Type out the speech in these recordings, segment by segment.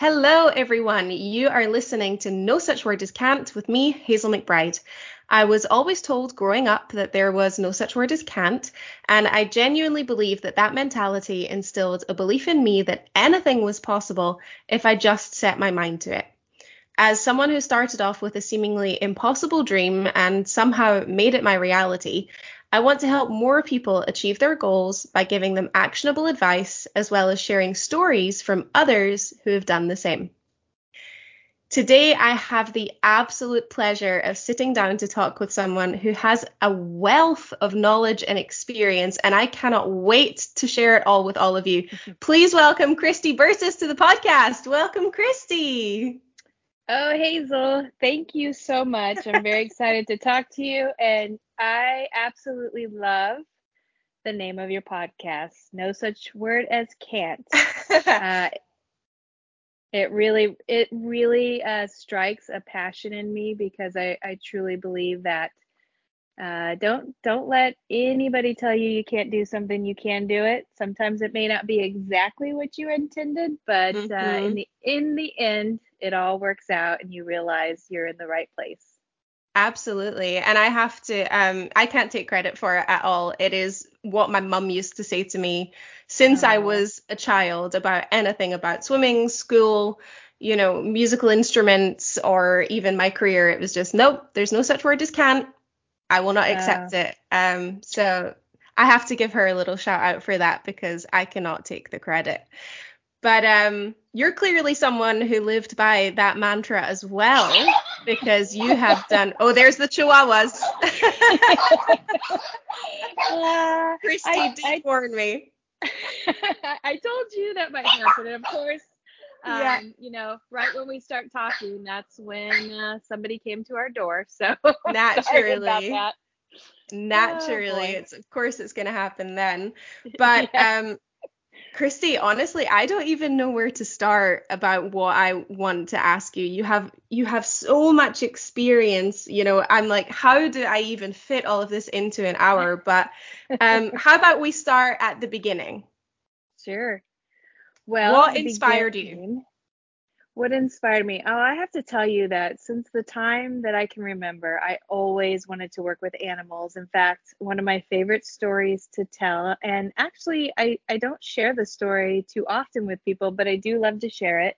Hello, everyone. You are listening to No Such Word as Can't with me, Hazel McBride. I was always told growing up that there was no such word as can't, and I genuinely believe that that mentality instilled a belief in me that anything was possible if I just set my mind to it. As someone who started off with a seemingly impossible dream and somehow made it my reality, I want to help more people achieve their goals by giving them actionable advice as well as sharing stories from others who have done the same. Today, I have the absolute pleasure of sitting down to talk with someone who has a wealth of knowledge and experience, and I cannot wait to share it all with all of you. Please welcome Kristi Burtis to the podcast. Welcome, Kristi. Oh, Hazel, thank you so much. I'm very excited to talk to you. And I absolutely love the name of your podcast. No such word as can't. uh, it really, it really uh, strikes a passion in me because I, I truly believe that uh, don't don't let anybody tell you you can't do something. You can do it. Sometimes it may not be exactly what you intended, but mm-hmm. uh, in the in the end, it all works out, and you realize you're in the right place. Absolutely. And I have to, um, I can't take credit for it at all. It is what my mum used to say to me since oh. I was a child about anything about swimming, school, you know, musical instruments, or even my career. It was just, nope, there's no such word as can't. I will not accept it. Um, so I have to give her a little shout out for that because I cannot take the credit. But um, you're clearly someone who lived by that mantra as well, because you have done. Oh, there's the chihuahuas. uh, Kristi I, did warn me. I told you that might happen, and of course, um, yeah. you know, right when we start talking, that's when uh, somebody came to our door. So naturally, naturally, oh, it's of course it's going to happen then. But yeah. um, Kristi, honestly, I don't even know where to start about what I want to ask you. You have you have so much experience, you know. I'm like, how do I even fit all of this into an hour? But um, how about we start at the beginning? Sure. Well, what inspired you? What inspired me? Oh, I have to tell you that since the time that I can remember, I always wanted to work with animals. In fact, one of my favorite stories to tell, and actually, I, I don't share the story too often with people, but I do love to share it,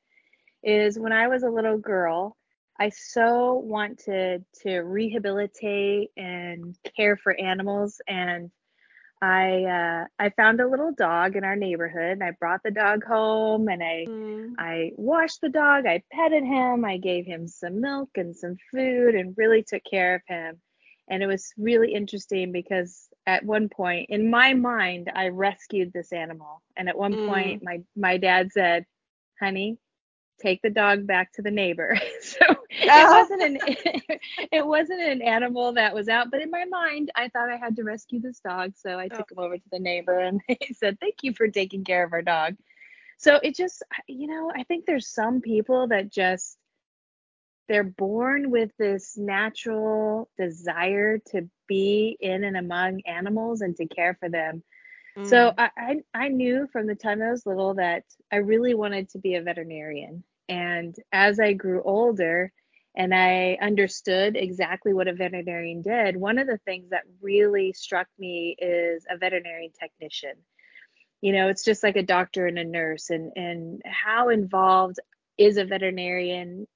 is when I was a little girl, I so wanted to rehabilitate and care for animals. And I uh, I found a little dog in our neighborhood. And I brought the dog home and I mm. I washed the dog. I petted him. I gave him some milk and some food and really took care of him. And it was really interesting because at one point in my mind I rescued this animal. And at one mm. point my my dad said, "Honey, take the dog back to the neighbor. so it wasn't an it wasn't an animal that was out, but in my mind I thought I had to rescue this dog, so I took oh. him over to the neighbor and he said, "Thank you for taking care of our dog." So it just you know, I think there's some people that just they're born with this natural desire to be in and among animals and to care for them. So mm. I, I, I knew from the time I was little that I really wanted to be a veterinarian. And as I grew older and I understood exactly what a veterinarian did, one of the things that really struck me is a veterinarian technician. You know, it's just like a doctor and a nurse, and, and how involved is a veterinarian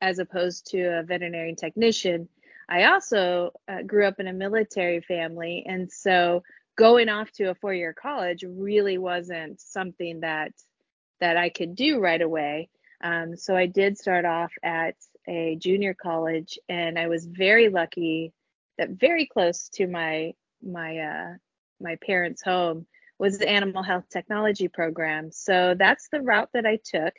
as opposed to a veterinarian technician. I also uh, grew up in a military family, and so going off to a four-year college really wasn't something that that I could do right away. Um, so I did start off at a junior college, and I was very lucky that very close to my my uh, my parents' home was the animal health technology program. So that's the route that I took.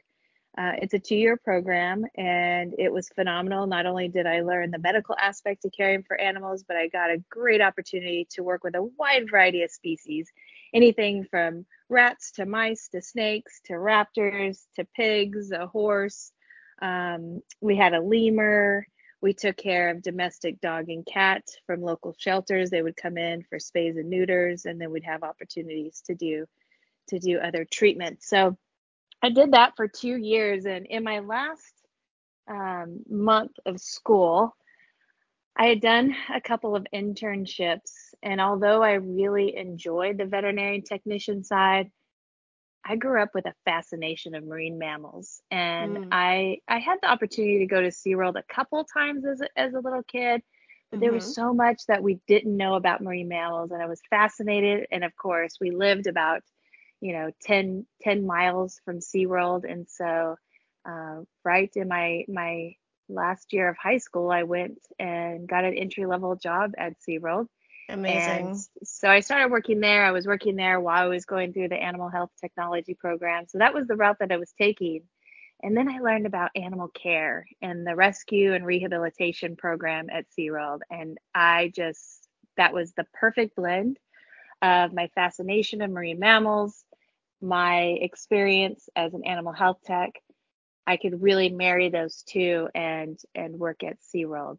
Uh, it's a two-year program, and it was phenomenal. Not only did I learn the medical aspect of caring for animals, but I got a great opportunity to work with a wide variety of species, anything from rats to mice to snakes to raptors to pigs, a horse. Um, we had a lemur. We took care of domestic dog and cat from local shelters. They would come in for spays and neuters, and then we'd have opportunities to do to do other treatments. So I did that for two years. And in my last um, month of school, I had done a couple of internships. And although I really enjoyed the veterinary technician side, I grew up with a fascination of marine mammals. And mm. I I had the opportunity to go to SeaWorld a couple times as a, as a little kid. But mm-hmm. there was mm-hmm. so much that we didn't know about marine mammals and I was fascinated. And of course, we lived about you know 10 10 miles from SeaWorld and so uh, right in my my last year of high school I went and got an entry level job at SeaWorld. Amazing. And so I started working there. I was working there while I was going through the animal health technology program. So that was the route that I was taking. And then I learned about animal care and the rescue and rehabilitation program at SeaWorld. And I just, that was the perfect blend of my fascination of marine mammals, my experience as an animal health tech, I could really marry those two and and work at SeaWorld.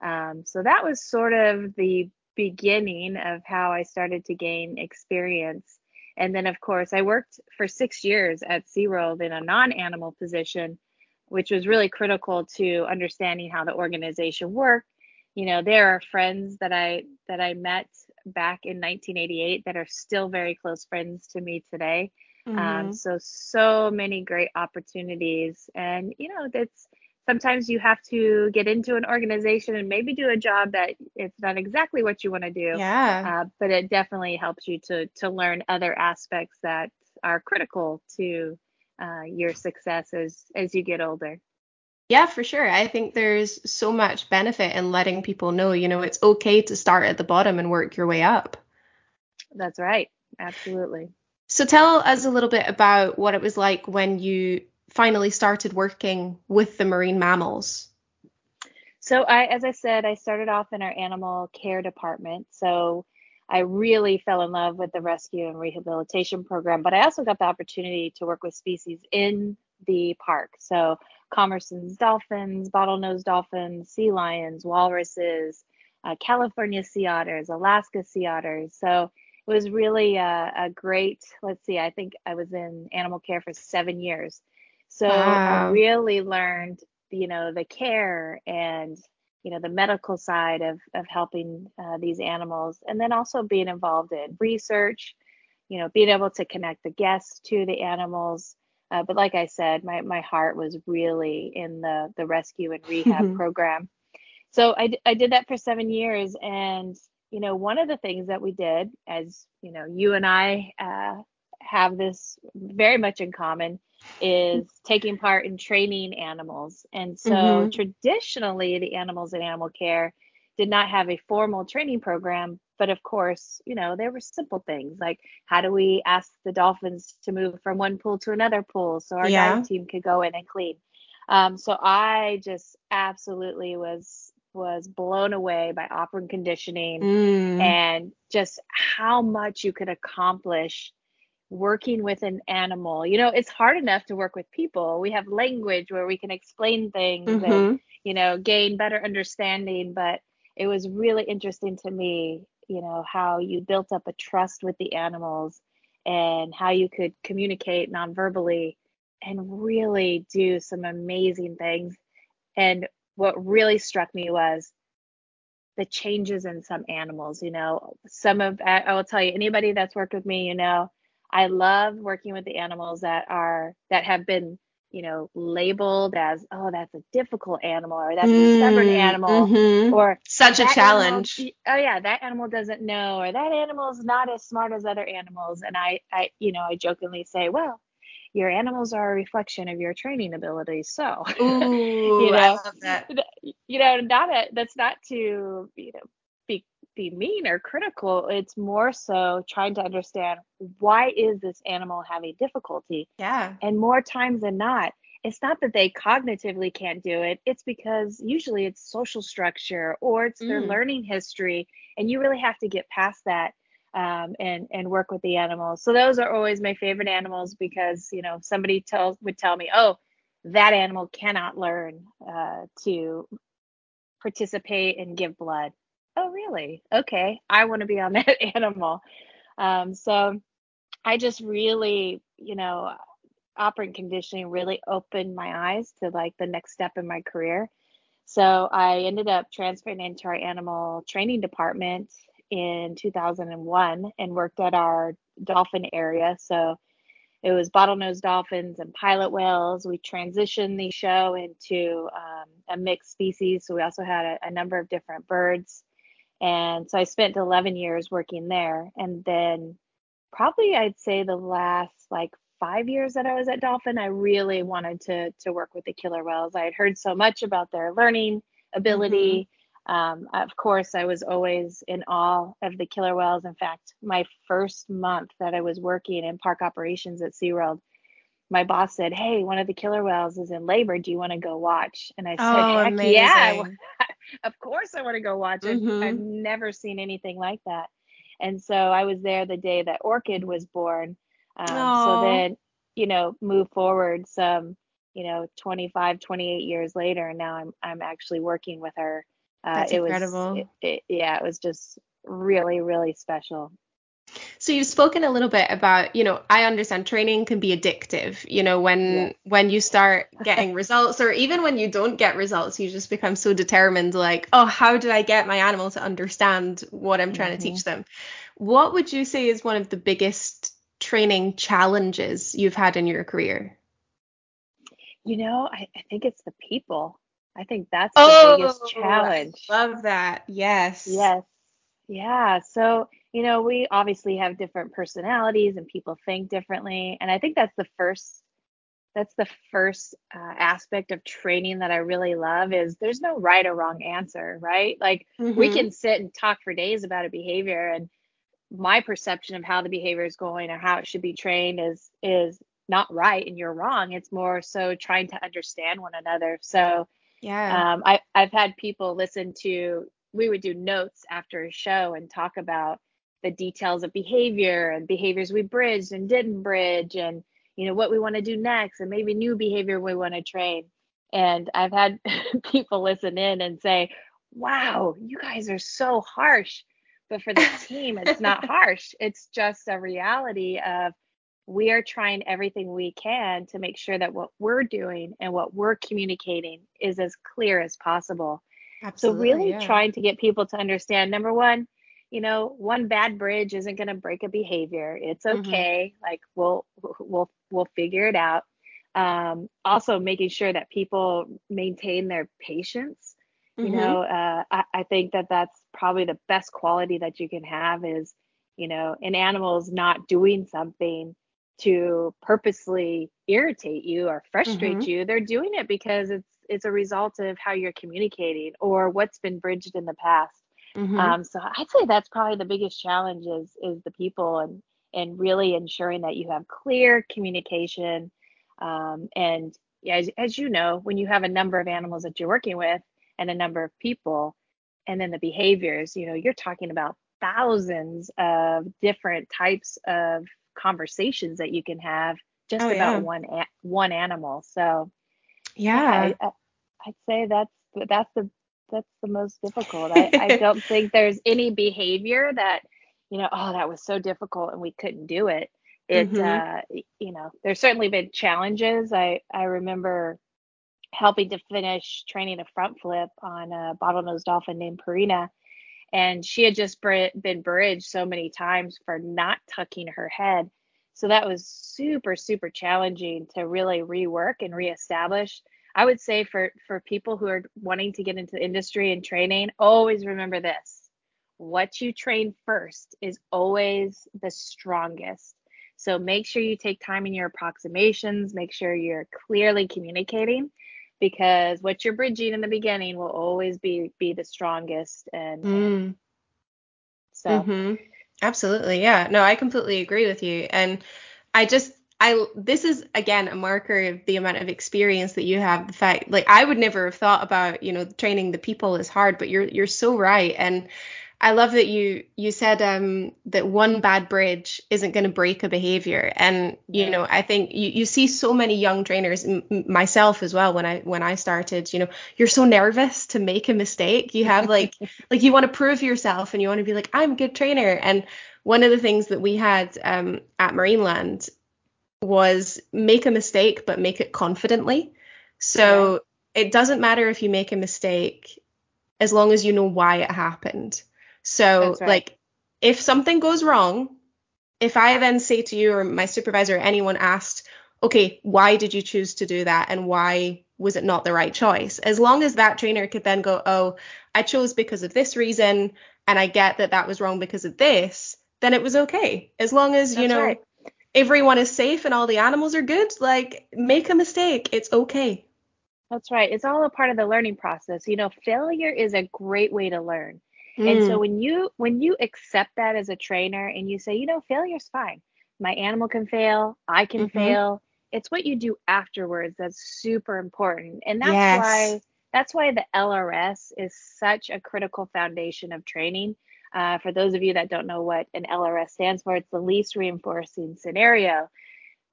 Um, so that was sort of the beginning of how I started to gain experience. And then, of course, I worked for six years at SeaWorld in a non-animal position, which was really critical to understanding how the organization worked. You know, there are friends that I that I met back in 1988 that are still very close friends to me today. Um, mm-hmm. Um, so so many great opportunities, and you know that's sometimes you have to get into an organization and maybe do a job that it's not exactly what you want to do. Yeah. Uh, but it definitely helps you to to learn other aspects that are critical to uh, your success as as you get older. Yeah, for sure. I think there's so much benefit in letting people know, you know, it's okay to start at the bottom and work your way up. That's right. Absolutely. So tell us a little bit about what it was like when you finally started working with the marine mammals. So I as I said, I started off in our animal care department. So I really fell in love with the rescue and rehabilitation program, but I also got the opportunity to work with species in the park. So Commerson's dolphins, bottlenose dolphins, sea lions, walruses, uh, California sea otters, Alaska sea otters. So it was really a, a, great let's see i think i was in animal care for seven years so wow. i really learned you know the care and you know the medical side of of helping uh, these animals and then also being involved in research you know being able to connect the guests to the animals uh, but like i said my, my heart was really in the the rescue and rehab program so I, I did that for seven years and you know, one of the things that we did, as you know, you and I uh, have this very much in common, is taking part in training animals. And so mm-hmm. traditionally, the animals in animal care did not have a formal training program. But of course, you know, there were simple things like how do we ask the dolphins to move from one pool to another pool so our yeah. dive team could go in and clean. Um, so I just absolutely was was blown away by operant conditioning mm. and just how much you could accomplish working with an animal. You know, it's hard enough to work with people. We have language where we can explain things mm-hmm. and, you know, gain better understanding. But it was really interesting to me, you know, how you built up a trust with the animals and how you could communicate non-verbally and really do some amazing things. And what really struck me was the changes in some animals. You know, some of I will tell you, anybody that's worked with me, you know, I love working with the animals that are that have been you know labeled as oh that's a difficult animal or that's mm, a stubborn animal mm-hmm. or such a challenge animal, oh yeah that animal doesn't know or that animal is not as smart as other animals and i i you know i jokingly say well your animals are a reflection of your training abilities. So, Ooh, you know, I love that. You know, not a, that's not to you know be mean or critical. It's more so trying to understand why is this animal having difficulty. Yeah. And more times than not, it's not that they cognitively can't do it. It's because usually it's social structure or it's their mm. learning history, and you really have to get past that um, and and work with the animals. So those are always my favorite animals because you know somebody tells would tell me, oh, that animal cannot learn uh, to participate and give blood. Oh, really? Okay, I want to be on that animal. Um, so I just really, you know, operant conditioning really opened my eyes to like the next step in my career. So I ended up transferring into our animal training department in 2001 and worked at our dolphin area. So it was bottlenose dolphins and pilot whales. We transitioned the show into um, a mixed species. So we also had a, a number of different birds. And so I spent 11 years working there. And then probably I'd say the last like five years that I was at Dolphin, I really wanted to to work with the killer whales. I had heard so much about their learning ability. Mm-hmm. Um, of course, I was always in awe of the killer whales. In fact, my first month that I was working in park operations at SeaWorld, my boss said, Hey, one of the killer whales is in labor. Do you want to go watch? And I said, oh, Heck amazing. yeah. of course I want to go watch. Mm-hmm. I've never seen anything like that. And so I was there the day that Orkid was born. Um, so then, you know, move forward some, you know, 25, 28 years later, and now I'm I'm actually working with her. Uh, That's it incredible. Was, it, it, yeah, it was just really, really special. So you've spoken a little bit about, you know, I understand training can be addictive. You know, when yeah. when you start getting results or even when you don't get results, you just become so determined like, oh, how do I get my animal to understand what I'm trying mm-hmm. to teach them? What would you say is one of the biggest training challenges you've had in your career? You know, I, I think it's the people. I think that's the oh, biggest challenge. love that. Yes. Yes. Yeah. So, you know, we obviously have different personalities and people think differently. And I think that's the first that's the first uh, aspect of training that I really love is there's no right or wrong answer, right? Like mm-hmm. we can sit and talk for days about a behavior and my perception of how the behavior is going or how it should be trained is is not right and you're wrong it's more so trying to understand one another so yeah um, I, i've had people listen to we would do notes after a show and talk about the details of behavior and behaviors we bridged and didn't bridge and you know what we want to do next and maybe new behavior we want to train and i've had people listen in and say wow you guys are so harsh but for the team, it's not harsh. It's just a reality of we are trying everything we can to make sure that what we're doing and what we're communicating is as clear as possible. Absolutely, so really yeah. trying to get people to understand number one, you know, one bad bridge isn't going to break a behavior. It's mm-hmm. okay. Mm-hmm. Like we'll we'll we'll figure it out. Um, also making sure that people maintain their patience you mm-hmm. know uh, I, I think that that's probably the best quality that you can have is you know an animal's not doing something to purposely irritate you or frustrate mm-hmm. you they're doing it because it's it's a result of how you're communicating or what's been bridged in the past mm-hmm. um, so i'd say that's probably the biggest challenge is is the people and and really ensuring that you have clear communication um, and as, as you know when you have a number of animals that you're working with and a number of people and then the behaviors you know you're talking about thousands of different types of conversations that you can have just oh, about yeah. one one animal so yeah, yeah I, would say that's that's the that's the most difficult I, I don't think there's any behavior that you know oh that was so difficult and we couldn't do it it mm-hmm. uh you know there's certainly been challenges i i remember helping to finish training a front flip on a bottlenose dolphin named Perina. And she had just been bridged so many times for not tucking her head. So that was super, super challenging to really rework and reestablish. I would say for, for people who are wanting to get into the industry and training, always remember this. What you train first is always the strongest. So make sure you take time in your approximations, make sure you're clearly communicating because what you're bridging in the beginning will always be be the strongest and mm. so mm-hmm. absolutely yeah no i completely agree with you and i just I this is again a marker of the amount of experience that you have. The fact like I would never have thought about you know training the people is hard, but you're you're so right. And I love that you you said um, that one bad bridge isn't going to break a behavior, and you know I think you, you see so many young trainers, m- myself as well. When I when I started, you know, you're so nervous to make a mistake. You have like like you want to prove yourself, and you want to be like I'm a good trainer. And one of the things that we had um, at Marineland was make a mistake, but make it confidently. So it doesn't matter if you make a mistake as long as you know why it happened. So, right. like, if something goes wrong, if I then say to you or my supervisor or anyone asked, okay, why did you choose to do that and why was it not the right choice? As long as that trainer could then go, oh, I chose because of this reason and I get that that was wrong because of this, then it was okay. As long as, you know, right. Everyone is safe and all the animals are good, like, make a mistake. It's okay. That's right. It's all a part of the learning process. You know, failure is a great way to learn. And so Mm, when you when you accept that as a trainer and you say, you know, failure's fine. My animal can fail, I can mhm. fail. It's what you do afterwards that's super important. And that's Yes. why that's why the LRS is such a critical foundation of training. Uh, for those of you that don't know what an LRS stands for, it's the least reinforcing scenario.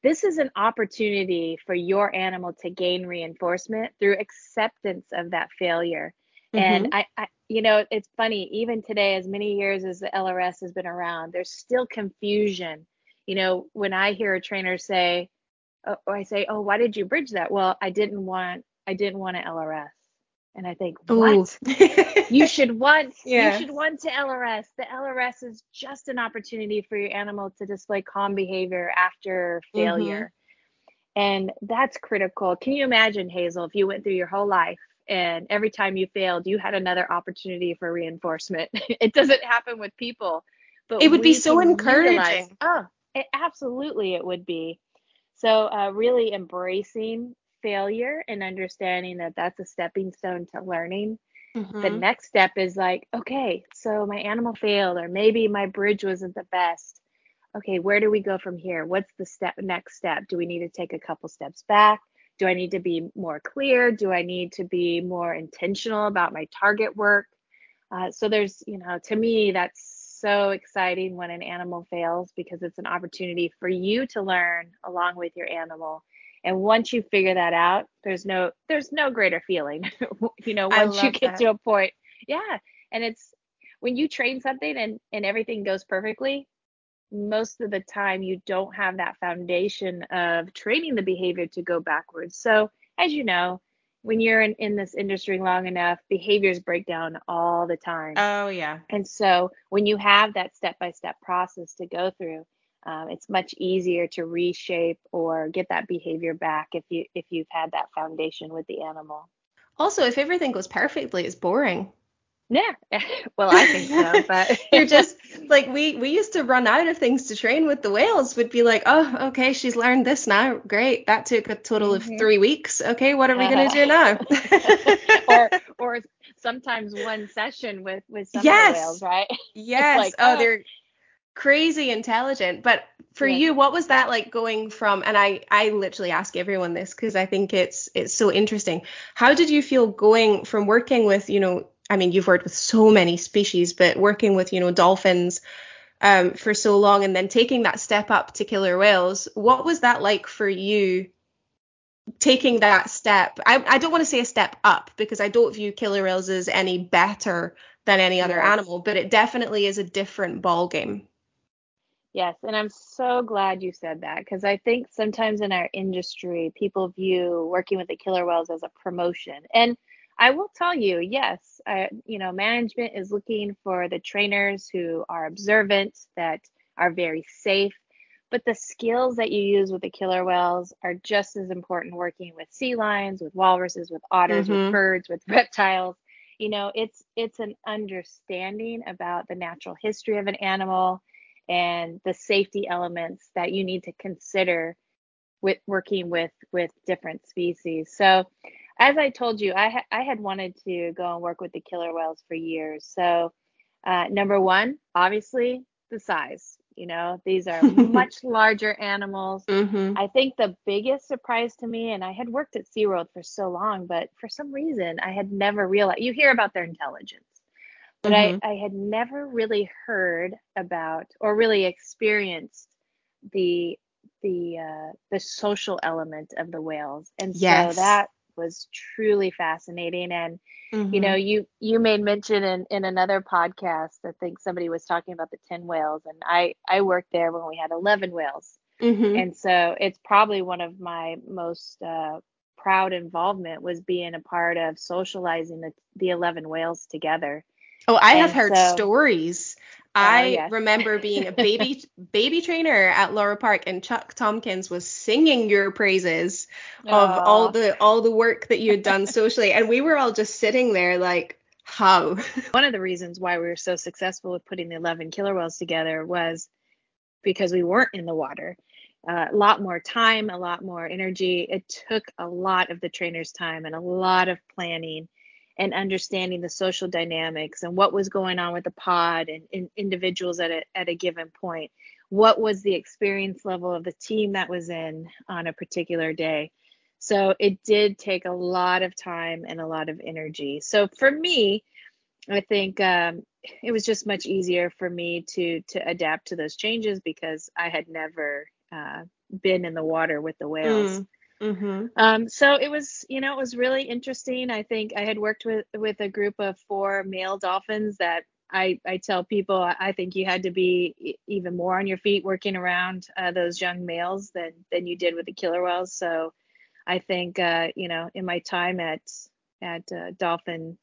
This is an opportunity for your animal to gain reinforcement through acceptance of that failure. And Mhm. I, I, you know, it's funny, even today, as many years as the LRS has been around, there's still confusion. You know, when I hear a trainer say, oh, or I say, "Oh, why did you bridge that?" Well, I didn't want, I didn't want an LRS. And I think, what? You should want you should want to LRS. The LRS is just an opportunity for your animal to display calm behavior after failure. And that's critical. Can you imagine, Hazel, if you went through your whole life and every time you failed, you had another opportunity for reinforcement? it doesn't happen with people, but It would be so encouraging. oh, it, absolutely, it would be. So, uh, really embracing failure and understanding that that's a stepping stone to learning the Mhm. next step is like, okay, so my animal failed, or maybe my bridge wasn't the best. Okay, where do we go from here? What's the step next step? Do we need to take a couple steps back? Do I need to be more clear? Do I need to be more intentional about my target work? Uh, so there's, you know, to me, that's so exciting when an animal fails because it's an opportunity for you to learn along with your animal. And once you figure that out, there's no there's no greater feeling. you know, once you get that. to a point. Yeah. And it's when you train something and and everything goes perfectly, most of the time you don't have that foundation of training the behavior to go backwards. So, as you know, when you're in, in this industry long enough, behaviors break down all the time. Oh yeah. And so, when you have that step by step process to go through, um, it's much easier to reshape or get that behavior back if you if you've had that foundation with the animal. Also, if everything goes perfectly, it's boring. Yeah, well, I think so, but You're just like we we used to run out of things to train with the whales. Would be like, oh, okay, she's learned this now. Great. That took a total of Mhm. three weeks. Okay, what are we gonna do now? or or sometimes one session with with some the whales, right? Yes. like, Oh, oh, they're crazy intelligent. But for yes, you, what was that like going from? And I I literally ask everyone this because I think it's it's so interesting. How did you feel going from working with, you know, I mean, you've worked with so many species, but working with, you know, dolphins um, for so long and then taking that step up to killer whales, what was that like for you taking that step? I, I don't want to say a step up because I don't view killer whales as any better than any other animal, but it definitely is a different ball game. Yes. And I'm so glad you said that because I think sometimes in our industry, people view working with the killer whales as a promotion. And I will tell you, yes, I, you know, management is looking for the trainers who are observant, that are very safe. But the skills that you use with the killer whales are just as important working with sea lions, with walruses, with otters, with Mhm. birds, with reptiles. You know, it's it's an understanding about the natural history of an animal and the safety elements that you need to consider with working with with different species. So, as I told you, I ha- I had wanted to go and work with the killer whales for years. So, uh, number one, obviously the size. You know, these are much larger animals. mhm. I think the biggest surprise to me, and I had worked at SeaWorld for so long, but for some reason I had never realized. You hear about their intelligence, but I, Mhm. I had never really heard about or really experienced the the uh, the social element of the whales, and so that was truly fascinating. And you know, Mhm. you you made mention in in another podcast. I think somebody was talking about the ten whales, and I I worked there when we had eleven whales. Mm-hmm. And so it's probably one of my most uh, proud involvement was being a part of socializing the, the 11 whales together. Oh, I have heard so- stories. I yes. remember being a baby baby trainer at Loro Parque and Chuck Tompkins was singing your praises of Aw. all the all the work that you had done socially and we were all just sitting there like how One of the reasons why we were so successful with putting the 11 killer whales together was because we weren't in the water. Uh, a lot more time, a lot more energy. It took a lot of the trainer's time and a lot of planning and understanding the social dynamics and what was going on with the pod and, individuals at a, at a given point. What was the experience level of the team that was in on a particular day? So it did take a lot of time and a lot of energy. So for me, I think um, it was just much easier for me to to adapt to those changes because I had never uh, been in the water with the whales. Mm-hmm. Um, so it was, you know, it was really interesting. I think I had worked with with a group of four male dolphins that I I tell people I think you had to be even more on your feet working around uh, those young males than than you did with the killer whales. So I think uh, you know, in my time at at uh, Dolphin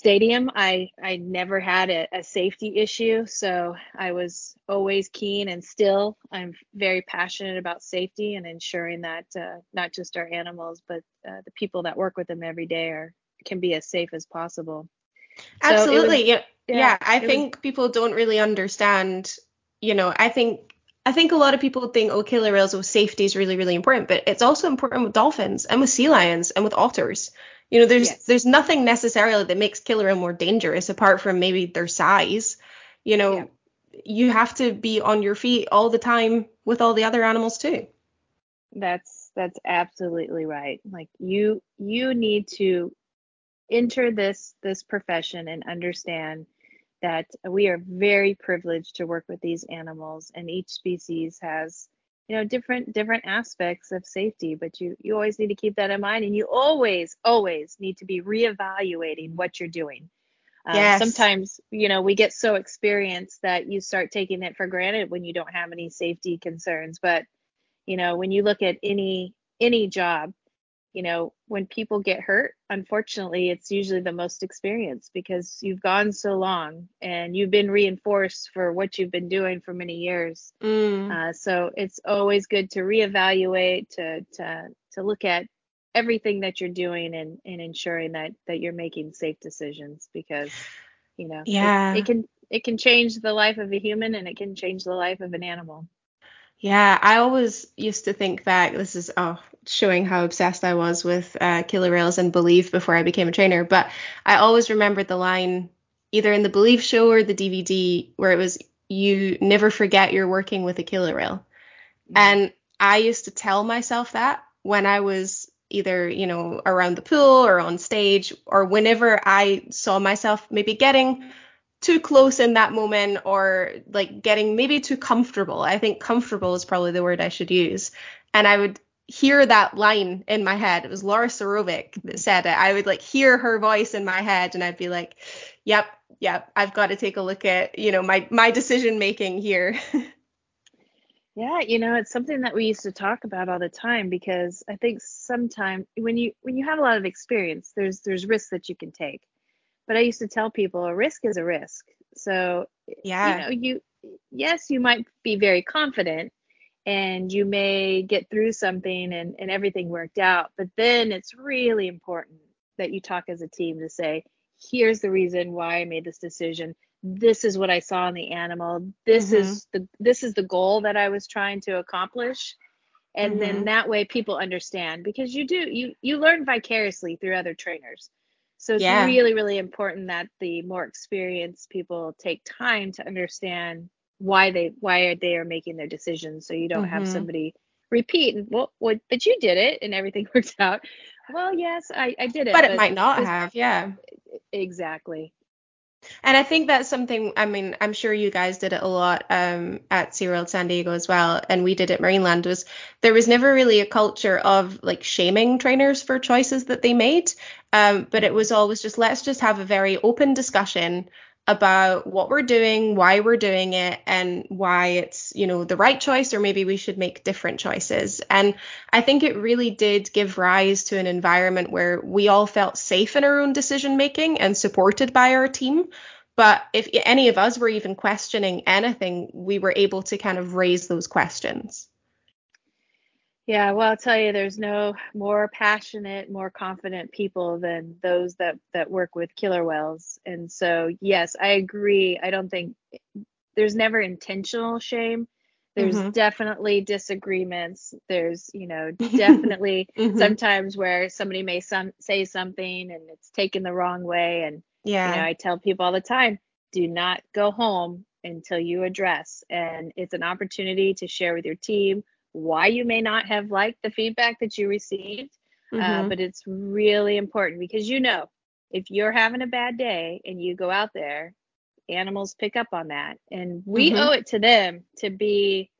Stadium, I I never had a, a safety issue, so I was always keen and still I'm very passionate about safety and ensuring that uh, not just our animals but uh, the people that work with them every day are can be as safe as possible. So was- Absolutely. yeah. yeah, Yeah, I it was- think people don't really understand, you know, I think I think a lot of people think oh killer whales with safety is really really important, but it's also important with dolphins and with sea lions and with otters. You know, there's Yes. there's nothing necessarily that makes killer more dangerous apart from maybe their size. You know, Yeah. you have to be on your feet all the time with all the other animals too. That's that's absolutely right. Like you you need to enter this this profession and understand that we are very privileged to work with these animals and each species has you know different different aspects of safety but you you always need to keep that in mind and you always always need to be reevaluating what you're doing um, Yes. sometimes you know we get so experienced that you start taking it for granted when you don't have any safety concerns but you know when you look at any any job you know when people get hurt unfortunately it's usually the most experienced because you've gone so long and you've been reinforced for what you've been doing for many years Mm. uh, so it's always good to reevaluate to to to look at everything that you're doing and and ensuring that that you're making safe decisions because you know it- Yeah. it can it can change the life of a human and it can change the life of an animal Yeah, I always used to think back. This is oh, showing how obsessed I was with uh, killer whales and Believe before I became a trainer. But I always remembered the line either in the Believe show or the DVD where it was, "You never forget you're working with a killer whale." And I used to tell myself that when I was either, you know, around the pool or on stage or whenever I saw myself maybe getting too close in that moment or like getting maybe too comfortable. I think comfortable is probably the word I should use. And I would hear that line in my head. It was Laura Sorovic that said it. I would like hear her voice in my head and I'd be like, yep, yep, I've got to take a look at, you know, my my decision making here. Yeah, you know, it's something that we used to talk about all the time because I think sometimes when you when you have a lot of experience, there's there's risks that you can take. But I used to tell people a risk is a risk. So, yeah. you know, you yes, you might be very confident and you may get through something and, and everything worked out. But then it's really important that you talk as a team to say, here's the reason why I made this decision. This is what I saw in the animal. This Mhm. is the this is the goal that I was trying to accomplish. And Mhm. then that way people understand because you do you you learn vicariously through other trainers. So it's Yeah. really, really important that the more experienced people take time to understand why they why they are making their decisions so you don't have Mhm. somebody repeat and well what but you did it and everything worked out well yes i i did it But it might not have, yeah. exactly And I think that's something, I mean, I'm sure you guys did it a lot um, at SeaWorld San Diego as well, and we did at Marineland, was there was never really a culture of like shaming trainers for choices that they made. Um, but it was always just let's just have a very open discussion about what we're doing, why we're doing it, and why it's, you know, the right choice, or maybe we should make different choices. And I think it really did give rise to an environment where we all felt safe in our own decision making and supported by our team. But if any of us were even questioning anything, we were able to kind of raise those questions. Yeah, well, I'll tell you, there's no more passionate, more confident people than those that that work with killer whales. And so, yes, I agree. I don't think there's never intentional shame. There's mm-hmm. definitely disagreements. There's, you know, definitely mm-hmm. sometimes where somebody may some say something and it's taken the wrong way. And yeah, you know, I tell people all the time, do not go home until you address. And it's an opportunity to share with your team why you may not have liked the feedback that you received. Uh, mm-hmm. Uh, but it's really important because you know, if you're having a bad day and you go out there, animals pick up on that. And we mm-hmm. owe it to them to be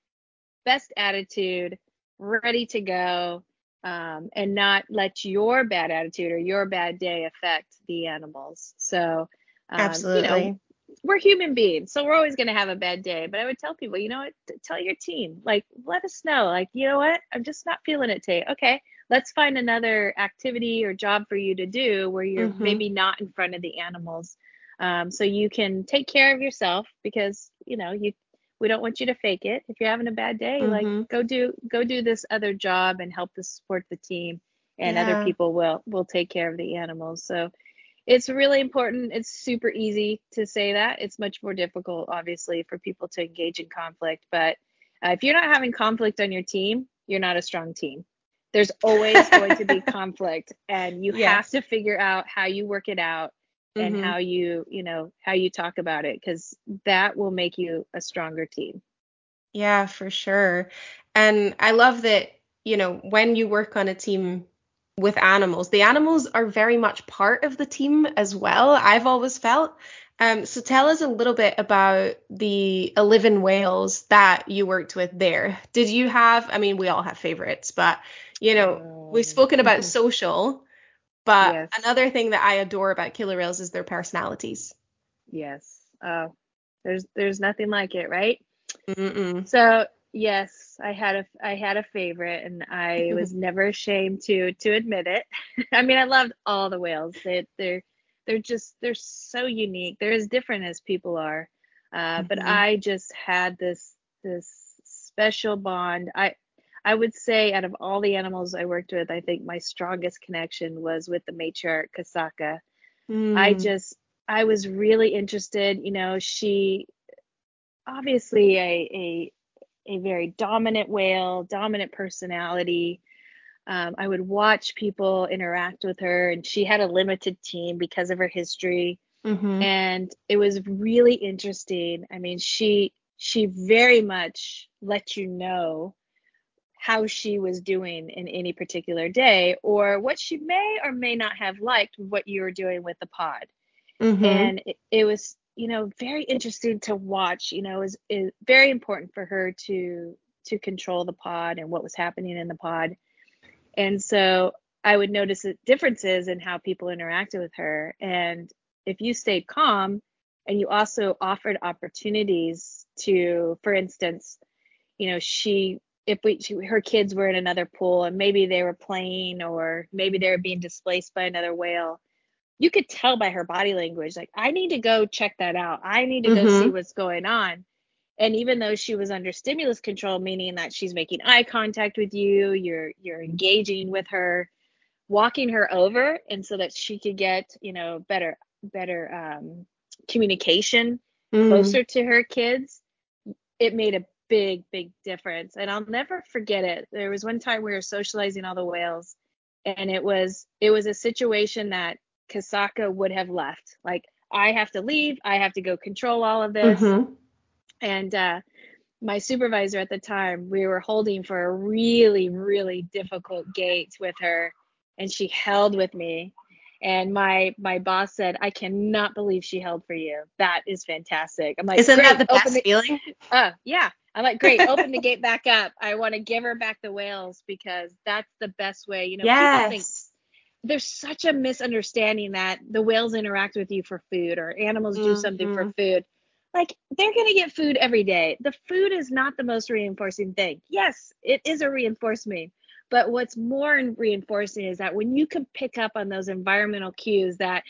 best attitude, ready to go, um, and not let your bad attitude or your bad day affect the animals. So, um, absolutely. You know, we're human beings, so we're always going to have a bad day. But I would tell people, you know what? Tell your team, like, let us know. Like, you know what? I'm just not feeling it today. Okay, let's find another activity or job for you to do where you're mm-hmm. maybe not in front of the animals, um, so you can take care of yourself because you know you. We don't want you to fake it. If you're having a bad day, mm-hmm. like go do go do this other job and help to support the team, and yeah. other people will will take care of the animals. So it's really important. It's super easy to say that. It's much more difficult, obviously, for people to engage in conflict. But uh, if you're not having conflict on your team, you're not a strong team. There's always going to be conflict, and you have to figure out how you work it out and mm-hmm. how you, you know, how you talk about it, because that will make you a stronger team. Yeah, for sure. And I love that, you know, when you work on a team with animals. The animals are very much part of the team as well, I've always felt. Um, so tell us a little bit about the 11 whales that you worked with there. Did you have, I mean, we all have favorites, but, you know, we've spoken about social, but yes. another thing that I adore about killer whales is their personalities. Yes. Uh, there's there's nothing like it, right? Mm-mm. So yes, I had a I had a favorite, and I was never ashamed to to admit it. I mean, I loved all the whales. They they're they're just they're so unique. They're as different as people are. Uh, mm-hmm. But I just had this this special bond. I I would say out of all the animals I worked with, I think my strongest connection was with the matriarch Kasatka. Mm. I just I was really interested. You know, she obviously a a a very dominant whale, dominant personality. Um, I would watch people interact with her, and she had a limited team because of her history. Mm-hmm. And it was really interesting. I mean, she she very much let you know how she was doing in any particular day, or what she may or may not have liked what you were doing with the pod. Mm-hmm. And it, it was you know very interesting to watch you know is is very important for her to to control the pod and what was happening in the pod. And so i would notice differences in how people interacted with her. And if you stayed calm and you also offered opportunities to for instance you know she if we she, her kids were in another pool and maybe they were playing or maybe they were being displaced by another whale you could tell by her body language like i need to go check that out. I need to mm-hmm. go see what's going on. And even though she was under stimulus control meaning that she's making eye contact with you you're you're engaging with her walking her over and so that she could get you know better better um, communication mm. closer to her kids it made a big big difference. And i'll never forget it. There was one time we were socializing all the whales and it was it was a situation that Kasatka would have left. Like, I have to leave. I have to go control all of this. Mm-hmm. And uh, my supervisor at the time, we were holding for a really, really difficult gate with her, and she held with me. And my my boss said, "I cannot believe she held for you. That is fantastic." I'm like, "Isn't that the best the- feeling?" Oh yeah. I'm like, "Great, open the gate back up. I want to give her back the whales because that's the best way." You know, yes. people think there's such a misunderstanding that the whales interact with you for food or animals do mm-hmm. something for mm-hmm. food. Like they're going to get food every day. The food is not the most reinforcing thing. Yes, it is a reinforcement. But what's more reinforcing is that when you can pick up on those environmental cues that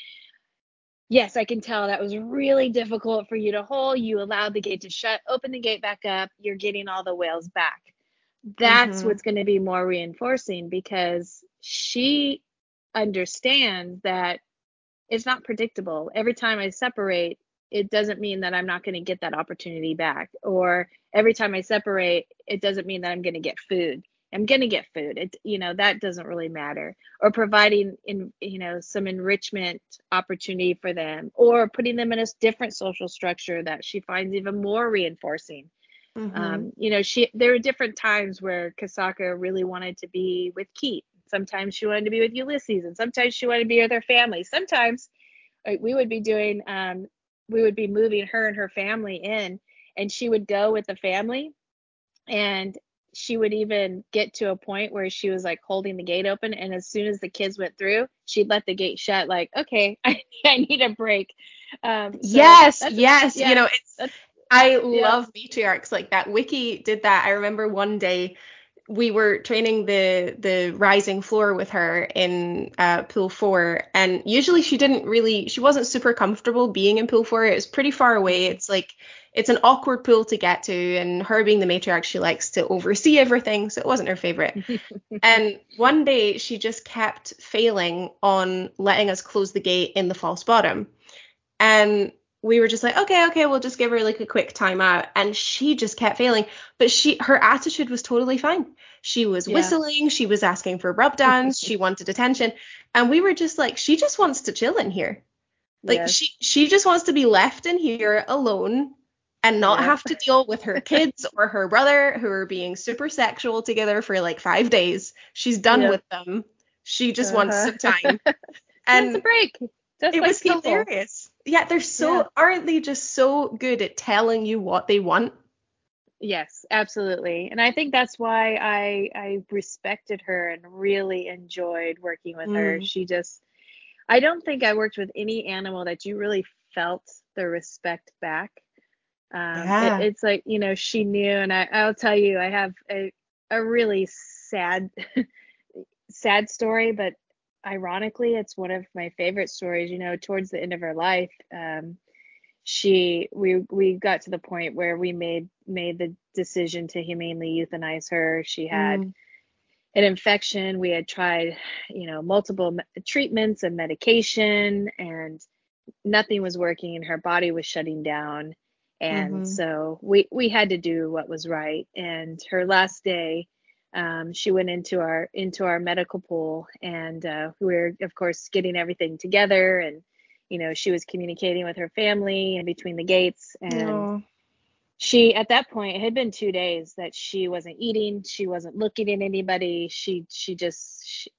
yes, I can tell that was really difficult for you to hold. You allowed the gate to shut, open the gate back up, you're getting all the whales back. That's mm-hmm. what's going to be more reinforcing because she understand that it's not predictable. Every time I separate, it doesn't mean that I'm not going to get that opportunity back. Or every time I separate, it doesn't mean that I'm going to get food. I'm going to get food. It, you know, that doesn't really matter. Or providing in, you know, some enrichment opportunity for them, or putting them in a different social structure that she finds even more reinforcing. Mm-hmm. Um, you know, she there were different times where Kasatka really wanted to be with Keet Sometimes she wanted to be with Ulysses, and sometimes she wanted to be with her family. Sometimes we would be doing, um, we would be moving her and her family in, and she would go with the family, and she would even get to a point where she was like holding the gate open, and as soon as the kids went through, she'd let the gate shut. Like, okay, I, I need a break. Um, so yes, yes, yeah, you know, it's. I love matriarchs like that. Wikie did that. I remember one day we were training the the rising floor with her in uh, pool four, and usually she didn't really, she wasn't super comfortable being in pool four. It was pretty far away. It's like it's an awkward pool to get to, and her being the matriarch, she likes to oversee everything, so it wasn't her favorite. and one day she just kept failing on letting us close the gate in the false bottom, and we were just like, okay, okay, we'll just give her like a quick timeout. And she just kept failing. But she her attitude was totally fine. She was yeah. whistling, she was asking for rub downs, she wanted attention. And we were just like, she just wants to chill in here. Like yes. she she just wants to be left in here alone and not yeah. have to deal with her kids or her brother who are being super sexual together for like five days. She's done yeah. with them. She just uh-huh. wants some time. and a break. Just it like was people. hilarious yeah, they're so yeah. aren't they just so good at telling you what they want? Yes, absolutely. And I think that's why I I respected her and really enjoyed working with mm. her. She just I don't think I worked with any animal that you really felt the respect back. Um, yeah. It, it's like, you know, she knew and I, I'll tell you, I have a, a really sad sad story, but ironically, it's one of my favorite stories. You know, towards the end of her life, um, she we we got to the point where we made made the decision to humanely euthanize her. She had mm. an infection. We had tried, you know, multiple treatments and medication, and nothing was working. And her body was shutting down. And mm-hmm. so we we had to do what was right. And her last day um, she went into our into our medical pool and uh, we were of course getting everything together and you know she was communicating with her family and between the gates and Aww. she at that point it had been two days that she wasn't eating she wasn't looking at anybody she she just she,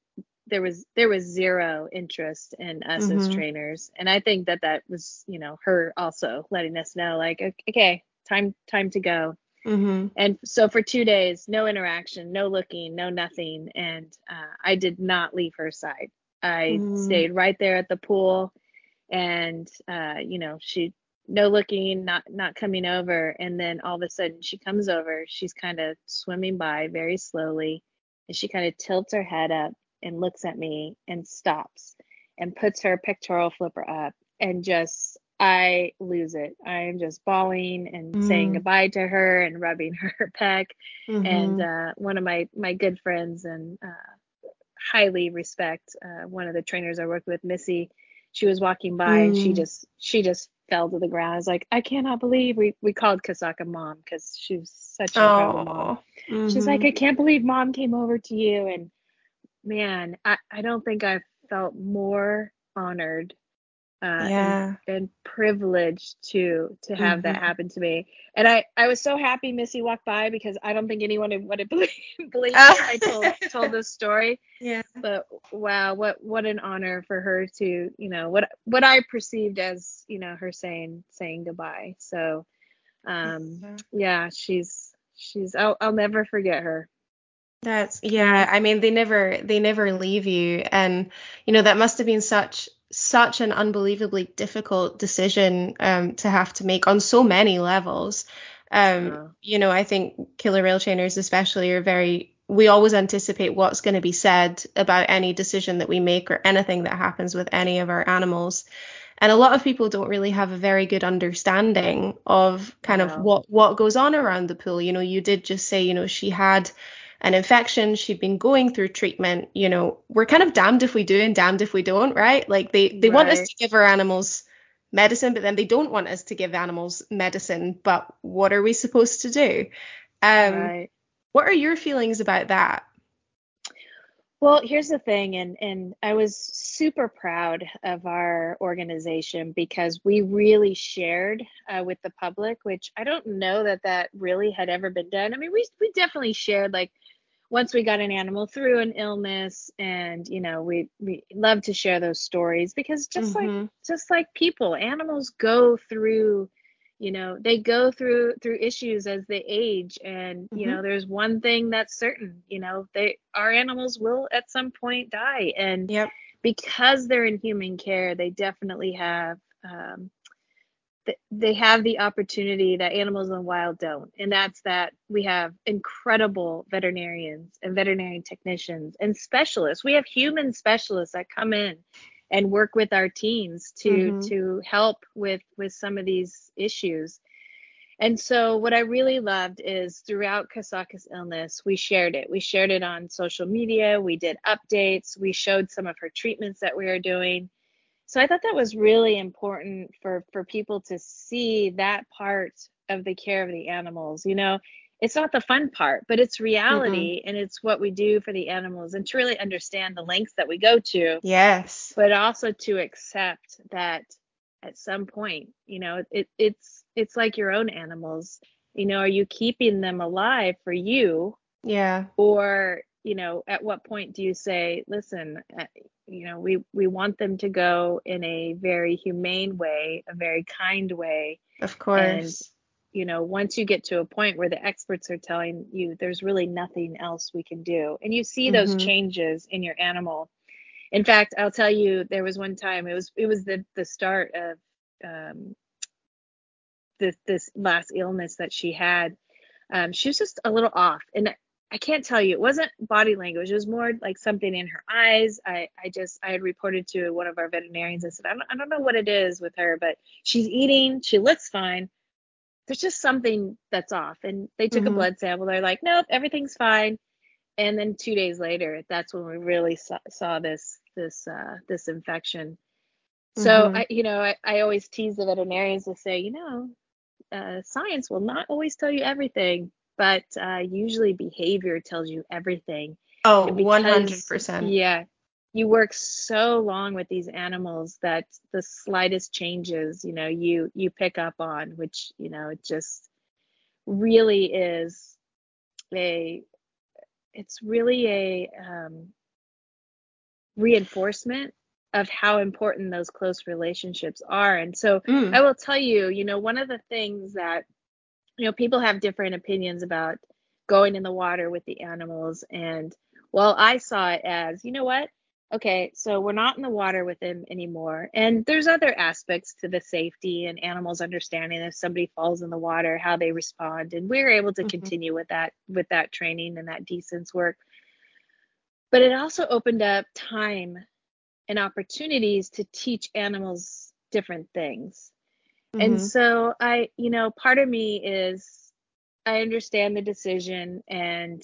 there was there was zero interest in us mm-hmm. as trainers and i think that that was you know her also letting us know like okay time time to go Mm-hmm. And so for two days, no interaction, no looking, no nothing. And uh, I did not leave her side. I mm. stayed right there at the pool, and uh, you know, she no looking, not not coming over. And then all of a sudden, she comes over. She's kind of swimming by very slowly, and she kind of tilts her head up and looks at me and stops and puts her pectoral flipper up and just I lose it. I am just bawling and mm. saying goodbye to her and rubbing her back. Mm-hmm. And uh, one of my my good friends and uh, highly respect uh, one of the trainers I worked with, Missy. She was walking by mm. and she mm. just she just fell to the ground. I was like, I cannot believe we we called Kasatka mom because she was such incredible mom. Mm-hmm. She's like, I can't believe mom came over to you. And man, I I don't think I've felt more honored uh, yeah. and, and, privileged to to have mm-hmm. that happen to me. And I I was so happy Missy walked by because I don't think anyone would have believed believe I told told this story. Yeah. But wow, what what an honor for her to you know what what I perceived as you know her saying saying goodbye. So um yeah she's she's I'll I'll never forget her. That's yeah, I mean they never they never leave you and you know that must have been such such an unbelievably difficult decision um, to have to make on so many levels. Um, You know, I think killer whale trainers especially are very we always anticipate what's going to be said about any decision that we make or anything that happens with any of our animals. And a lot of people don't really have a very good understanding of kind of what what goes on around the pool. You know, you did just say, you know, she had an infection, she'd been going through treatment, you know, we're kind of damned if we do and damned if we don't, right? Like they they right. want us to give our animals medicine, but then they don't want us to give animals medicine. But what are we supposed to do? Um, right. What are your feelings about that? Well, here's the thing, and and I was super proud of our organization because we really shared uh, with the public, which I don't know that that really had ever been done. I mean, we we definitely shared like once we got an animal through an illness and you know we we love to share those stories because just mm-hmm. like just like people animals go through you know they go through through issues as they age and you mm-hmm. know there's one thing that's certain you know they our animals will at some point die and yep. because they're in human care they definitely have um, they have the opportunity that animals in the wild don't. And that's that we have incredible veterinarians and veterinary technicians and specialists. We have human specialists that come in and work with our teams to mm-hmm. to help with with some of these issues. And so what i really loved is throughout Kasatka's illness we shared it. We shared it on social media. We did updates. We showed some of her treatments that we are doing so i thought that was really important for for people to see that part of the care of the animals you know? It's not the fun part but it's reality mm-hmm. and it's what we do for the animals and to really understand the lengths that we go to. Yes. But also to accept that at some point you know it, it's it's like your own animals. You know are you keeping them alive for you yeah. or you know at what point do you say listen uh, you know we we want them to go in a very humane way a very kind way. Of course. and you know once you get to a point where the experts are telling you there's really nothing else we can do and you see those mm-hmm. changes in your animal. In fact i'll tell you there was one time it was it was the the start of um this this last illness that she had. Um she was just a little off and I can't tell you. It wasn't body language. It was more like something in her eyes. I, I just I had reported to one of our veterinarians. I said I don't, I don't know what it is with her, but she's eating. She looks fine. There's just something that's off. And they took mm-hmm. a blood sample. They're like, nope, everything's fine. And then two days later, that's when we really saw, saw this this uh, this infection. So mm-hmm. I, you know, I, I always tease the veterinarians to say, you know, uh, science will not always tell you everything, but uh, usually behavior tells you everything. Oh, because, 100%. Yeah. You work so long with these animals that the slightest changes, you know, you you pick up on, which, you know, it just really is a it's really a um, reinforcement of how important those close relationships are. And so mm. I will tell you, you know, one of the things that you know, people have different opinions about going in the water with the animals. And well, I saw it as, you know what? Okay, so we're not in the water with them anymore. And there's other aspects to the safety and animals understanding if somebody falls in the water, how they respond. And we are able to mm-hmm. continue with that with that training and that decence work. But it also opened up time and opportunities to teach animals different things. Mm-hmm. And so I, you know, part of me is I understand the decision and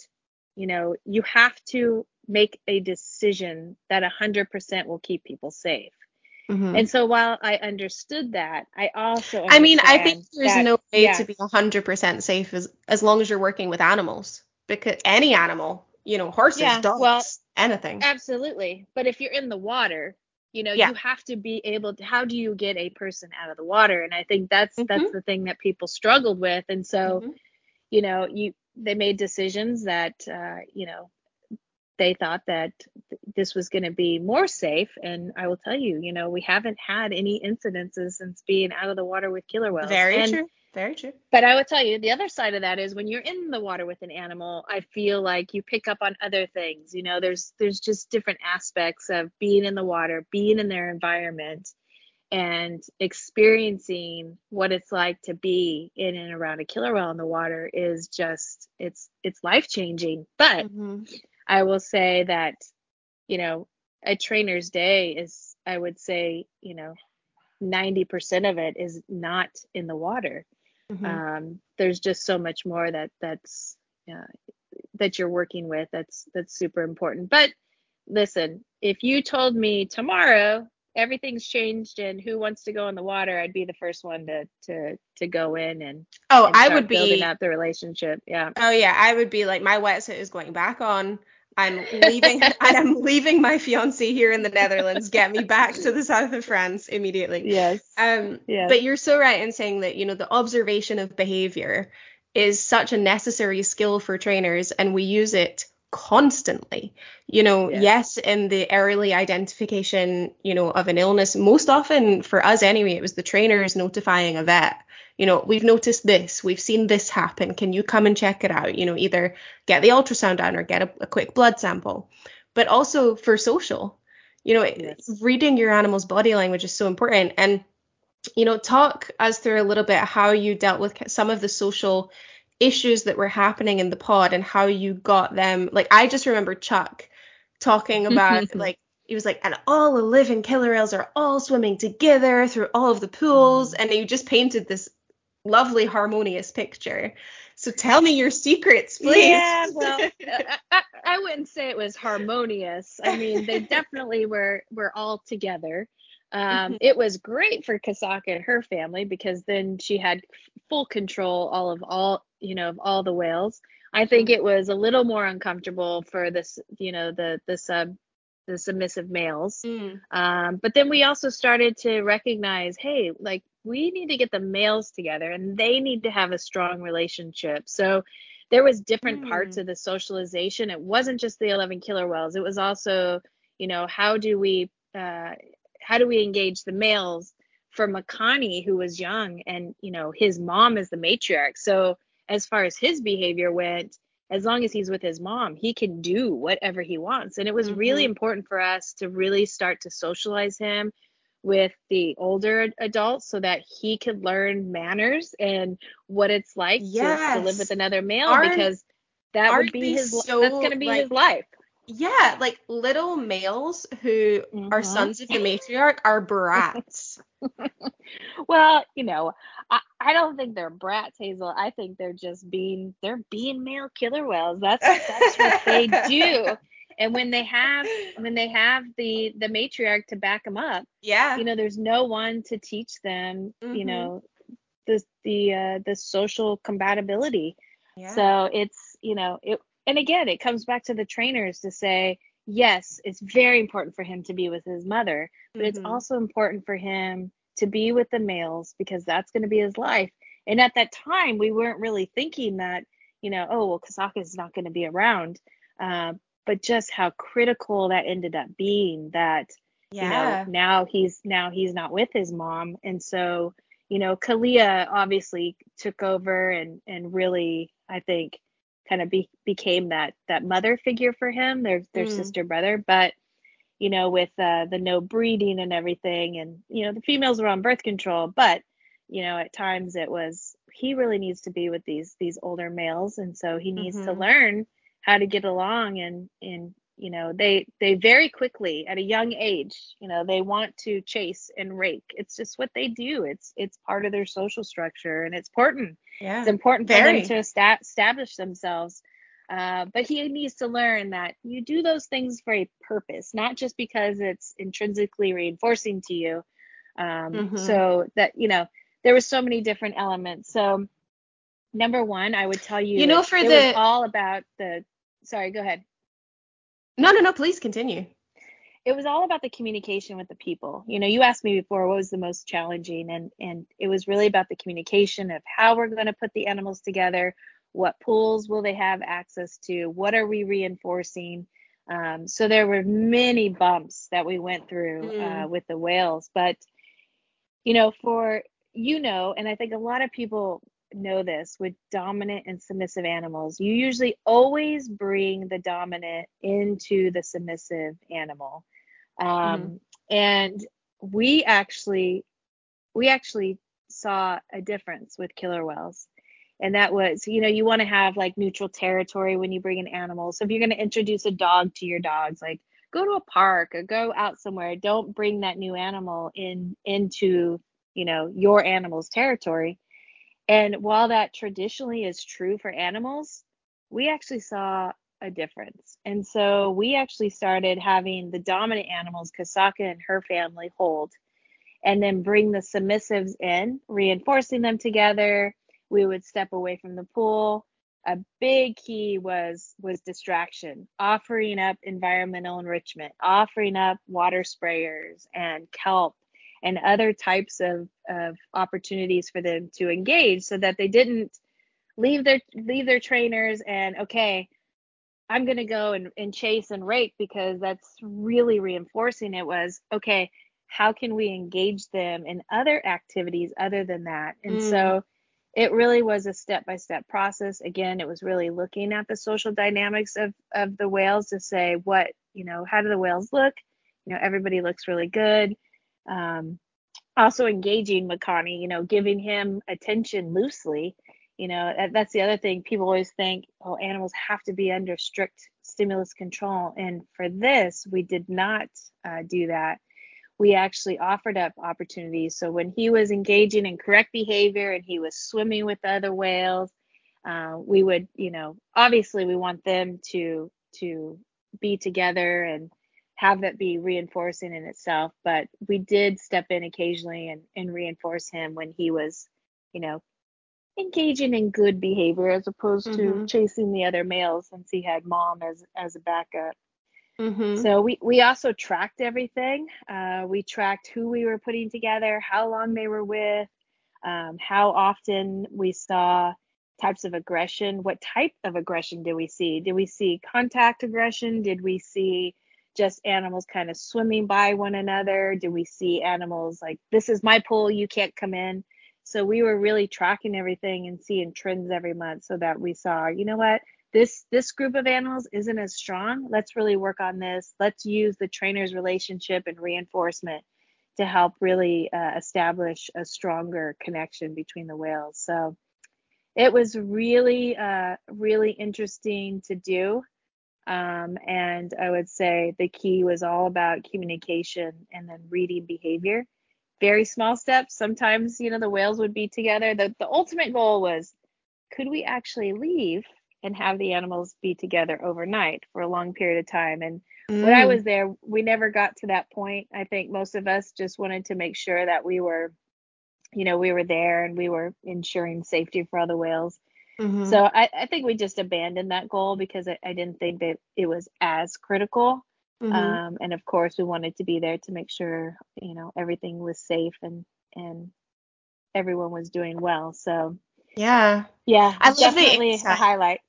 you know, you have to make a decision that 100% will keep people safe. Mm-hmm. And so while I understood that, I also I mean, I think there's that, no way to be 100% safe as as long as you're working with animals because any animal, you know, horses, yeah, dogs, well, anything. Absolutely. But if you're in the water, you know yeah. you have to be able to how do you get a person out of the water and i think that's mm-hmm. that's the thing that people struggled with and so mm-hmm. you know you they made decisions that uh, you know they thought that th- this was going to be more safe and i will tell you you know we haven't had any incidences since being out of the water with killer whales very and, true very true. But I would tell you the other side of that is when you're in the water with an animal, I feel like you pick up on other things. You know, there's there's just different aspects of being in the water, being in their environment and experiencing what it's like to be in and around a killer whale in the water is just it's it's life changing. But mm-hmm. I will say that, you know, a trainer's day is I would say, you know, 90% of it is not in the water. Mm-hmm. Um, there's just so much more that that's uh, that you're working with that's that's super important. But listen, if you told me tomorrow everything's changed and who wants to go in the water, I'd be the first one to to to go in and oh, and I would be building up the relationship. Yeah. Oh yeah, I would be like my wetsuit is going back on. I'm leaving and I'm leaving my fiance here in the Netherlands. Get me back to the south of France immediately. Yes. Um yes. but you're so right in saying that, you know, the observation of behavior is such a necessary skill for trainers and we use it constantly. You know, yeah. yes, in the early identification, you know, of an illness, most often for us anyway, it was the trainers notifying a vet. You know, we've noticed this, we've seen this happen. Can you come and check it out? You know, either get the ultrasound done or get a, a quick blood sample. But also for social, you know, yes. reading your animal's body language is so important. And, you know, talk us through a little bit how you dealt with some of the social issues that were happening in the pod and how you got them. Like I just remember Chuck talking about like he was like, and all the living killer whales are all swimming together through all of the pools, mm. and you just painted this lovely harmonious picture. So tell me your secrets, please. Yeah, well, I, I, wouldn't say it was harmonious. I mean, they definitely were were all together. Um, mm-hmm. It was great for Kasatka and her family because then she had full control all of all you know of all the whales. I think it was a little more uncomfortable for this you know the the sub the submissive males. Mm. Um, but then we also started to recognize, hey, like we need to get the males together and they need to have a strong relationship. So there was different mm. parts of the socialization. It wasn't just the 11 killer whales. It was also, you know, how do we uh, how do we engage the males for Makani, who was young and, you know, his mom is the matriarch. So as far as his behavior went, as long as he's with his mom, he can do whatever he wants. And it was mm-hmm. really important for us to really start to socialize him with the older adults so that he could learn manners and what it's like yes. to, to, live with another male aren't, because that would be his so, that's going to be like, his life yeah, like little males who mm-hmm. are sons of the matriarch are brats. well, you know, I, I don't think they're brats, Hazel. I think they're just being they're being male killer whales. That's that's what they do. And when they have when they have the the matriarch to back them up, yeah, you know, there's no one to teach them, mm-hmm. you know, the the uh, the social compatibility. Yeah. So it's you know it and again, it comes back to the trainers to say, yes, it's very important for him to be with his mother, but mm-hmm. it's also important for him to be with the males because that's going to be his life. And at that time, we weren't really thinking that, you know, oh, well, Kasatka is not going to be around. Uh, but just how critical that ended up being that, yeah. you know, now he's now he's not with his mom. And so, you know, Kalia obviously took over and and really, I think, kind of be, became that that mother figure for him, their their mm. sister brother. But you know, with uh, the no breeding and everything, and you know, the females were on birth control, but you know, at times it was he really needs to be with these these older males, and so he needs mm-hmm. to learn how to get along and and you know they they very quickly at a young age you know they want to chase and rake. It's just what they do. It's it's part of their social structure and it's important. Yeah. It's important very. for them to establish themselves. Uh, but he needs to learn that you do those things for a purpose not just because it's intrinsically reinforcing to you. Um, mm-hmm. so that you know there were so many different elements. So number one i would tell you you know for the all about the sorry go ahead no, no, no. Please continue. It was all about the communication with the people. You know, you asked me before what was the most challenging, and and it was really about the communication of how we're going to put the animals together, what pools will they have access to, what are we reinforcing. Um, so there were many bumps that we went through mm. uh, with the whales, but you know, for you know, and I think a lot of people know this with dominant and submissive animals, you usually always bring the dominant into the submissive animal. Um, mm-hmm. And we actually, we actually saw a difference with killer whales. And that was, you know, you want to have like neutral territory when you bring in animals. So if you're going to introduce a dog to your dogs, like go to a park or go out somewhere. Don't bring that new animal in into, you know, your animal's territory and while that traditionally is true for animals, we actually saw a difference. And so we actually started having the dominant animals, Kasatka and her family, hold, and then bring the submissives in, reinforcing them together. We would step away from the pool. A big key was was distraction, offering up environmental enrichment, offering up water sprayers and kelp and other types of, of opportunities for them to engage so that they didn't leave their leave their trainers and okay i'm going to go and, and chase and rake because that's really reinforcing it was okay how can we engage them in other activities other than that? And mm. so it really was a step by step process. Again it was really looking at the social dynamics of of the whales to say what you know how do the whales look? You know everybody looks really good um, also engaging with Connie, you know, giving him attention loosely. You know, that, that's the other thing. People always think, oh, animals have to be under strict stimulus control. And for this, we did not uh, do that. We actually offered up opportunities. So when he was engaging in correct behavior and he was swimming with the other whales, uh, we would, you know, obviously we want them to to be together and have that be reinforcing in itself. But we did step in occasionally and, and reinforce him when he was, you know, engaging in good behavior as opposed mm-hmm. to chasing the other males since he had mom as as a backup. Mm-hmm. So we we also tracked everything. Uh, we tracked who we were putting together, how long they were with, um, how often we saw types of aggression. What type of aggression did we see? Did we see contact aggression? Did we see just animals kind of swimming by one another? Do we see animals like, this is my pool, you can't come in? So we were really tracking everything and seeing trends every month so that we saw, you know what, this this group of animals isn't as strong. Let's really work on this. Let's use the trainer's relationship and reinforcement to help really uh, establish a stronger connection between the whales. So it was really, uh, really interesting to do. Um, and I would say the key was all about communication and then reading behavior. Very small steps. Sometimes, you know, the whales would be together. The, the ultimate goal was could we actually leave and have the animals be together overnight for a long period of time? And mm. when I mm. was there, we never got to that point. I think most of us just wanted to make sure that we were, you know, we were there and we were ensuring safety for other whales. Mm-hmm. So I, I, think we just abandoned that goal because I, I didn't think that it was as critical. Mm-hmm. Um, and of course, we wanted to be there to make sure you know everything was safe and and everyone was doing well. So yeah, yeah, I love definitely a highlight.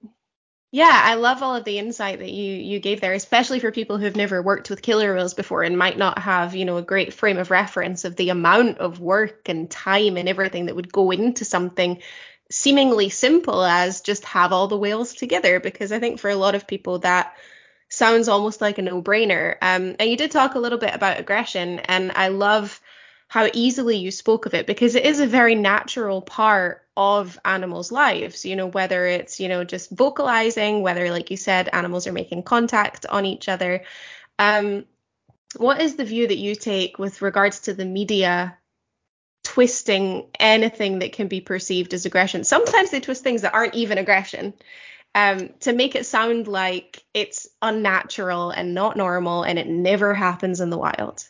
Yeah, I love all of the insight that you you gave there, especially for people who've never worked with killer whales before and might not have, you know, a great frame of reference of the amount of work and time and everything that would go into something seemingly simple as just have all the whales together because I think for a lot of people that sounds almost like a no-brainer. Um, and you did talk a little bit about aggression, and I love how easily you spoke of it because it is a very natural part of animals' lives. You know, whether it's you know just vocalizing, whether like you said, animals are making contact on each other. Um, what is the view that you take with regards to the media twisting anything that can be perceived as aggression. Sometimes they twist things that aren't even aggression um, to make it sound like it's unnatural and not normal and it never happens in the wild.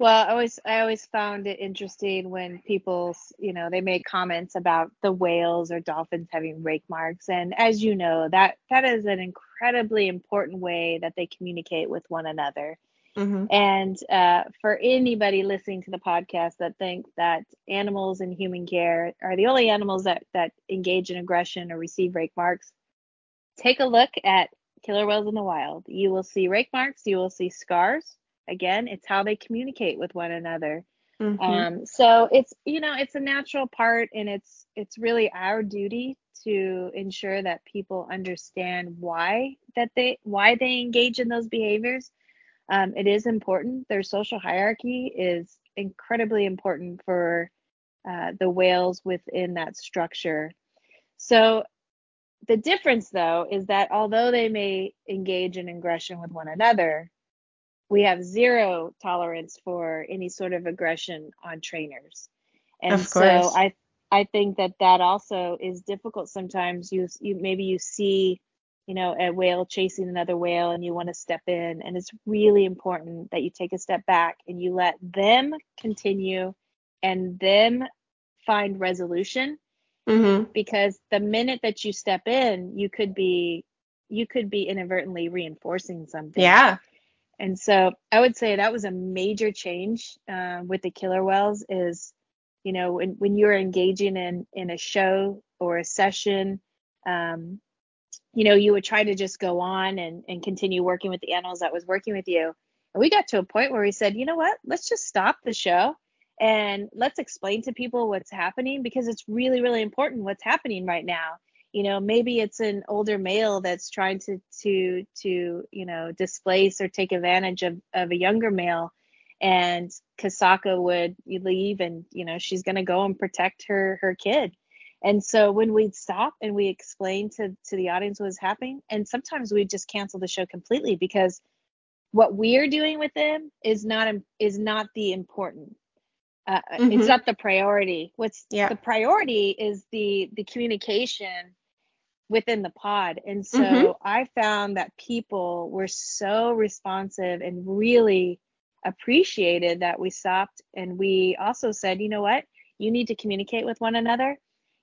Well, I always I always found it interesting when people, you know, they make comments about the whales or dolphins having rake marks, and as you know, that that is an incredibly important way that they communicate with one another. Mm-hmm. And uh, for anybody listening to the podcast that thinks that animals in human care are the only animals that, that engage in aggression or receive rake marks, take a look at killer whales in the wild. You will see rake marks, you will see scars. Again, it's how they communicate with one another. Mm-hmm. Um, so it's you know it's a natural part, and it's it's really our duty to ensure that people understand why that they why they engage in those behaviors. Um, it is important. Their social hierarchy is incredibly important for uh, the whales within that structure. So the difference, though, is that although they may engage in aggression with one another, we have zero tolerance for any sort of aggression on trainers. And so I I think that that also is difficult sometimes. You you maybe you see, you know, a whale chasing another whale and you want to step in. And it's really important that you take a step back and you let them continue and them find resolution. Mm-hmm. because the minute that you step in you could be you could be inadvertently reinforcing something. Yeah. And so i would say that was a major change uh, with the killer whales is you know when, when you're engaging in in a show or a session um, you know you would try to just go on and and continue working with the animals that was working with you. And we got to a point where we said you know what? Let's just stop the show and let's explain to people what's happening because it's really really important what's happening right now. You know maybe it's an older male that's trying to to to you know displace or take advantage of of a younger male and Kasatka would leave and you know she's to go and protect her her kid and so when we'd stop and we explain to to the audience what was happening and sometimes we'd just cancel the show completely because what we're doing with them is not is not the important uh, mm-hmm. it's not the priority what's yeah. the priority is the the communication within the pod and so mm-hmm. i found that people were so responsive and really appreciated that we stopped and we also said you know what you need to communicate with one another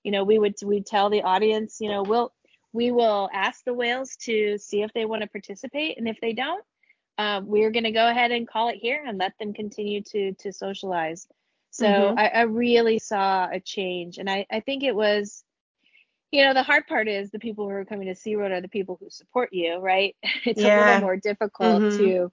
you know we would we tell the audience you know we'll we will ask the whales to see if they want to participate and if they don't uh, we're going to go ahead and call it here and let them continue to to socialize so mm-hmm. I, I, really saw a change. And I, I think it was, you know, the hard part is the people who are coming to SeaWorld are the people who support you, right? It's yeah. a little more difficult mm-hmm. to,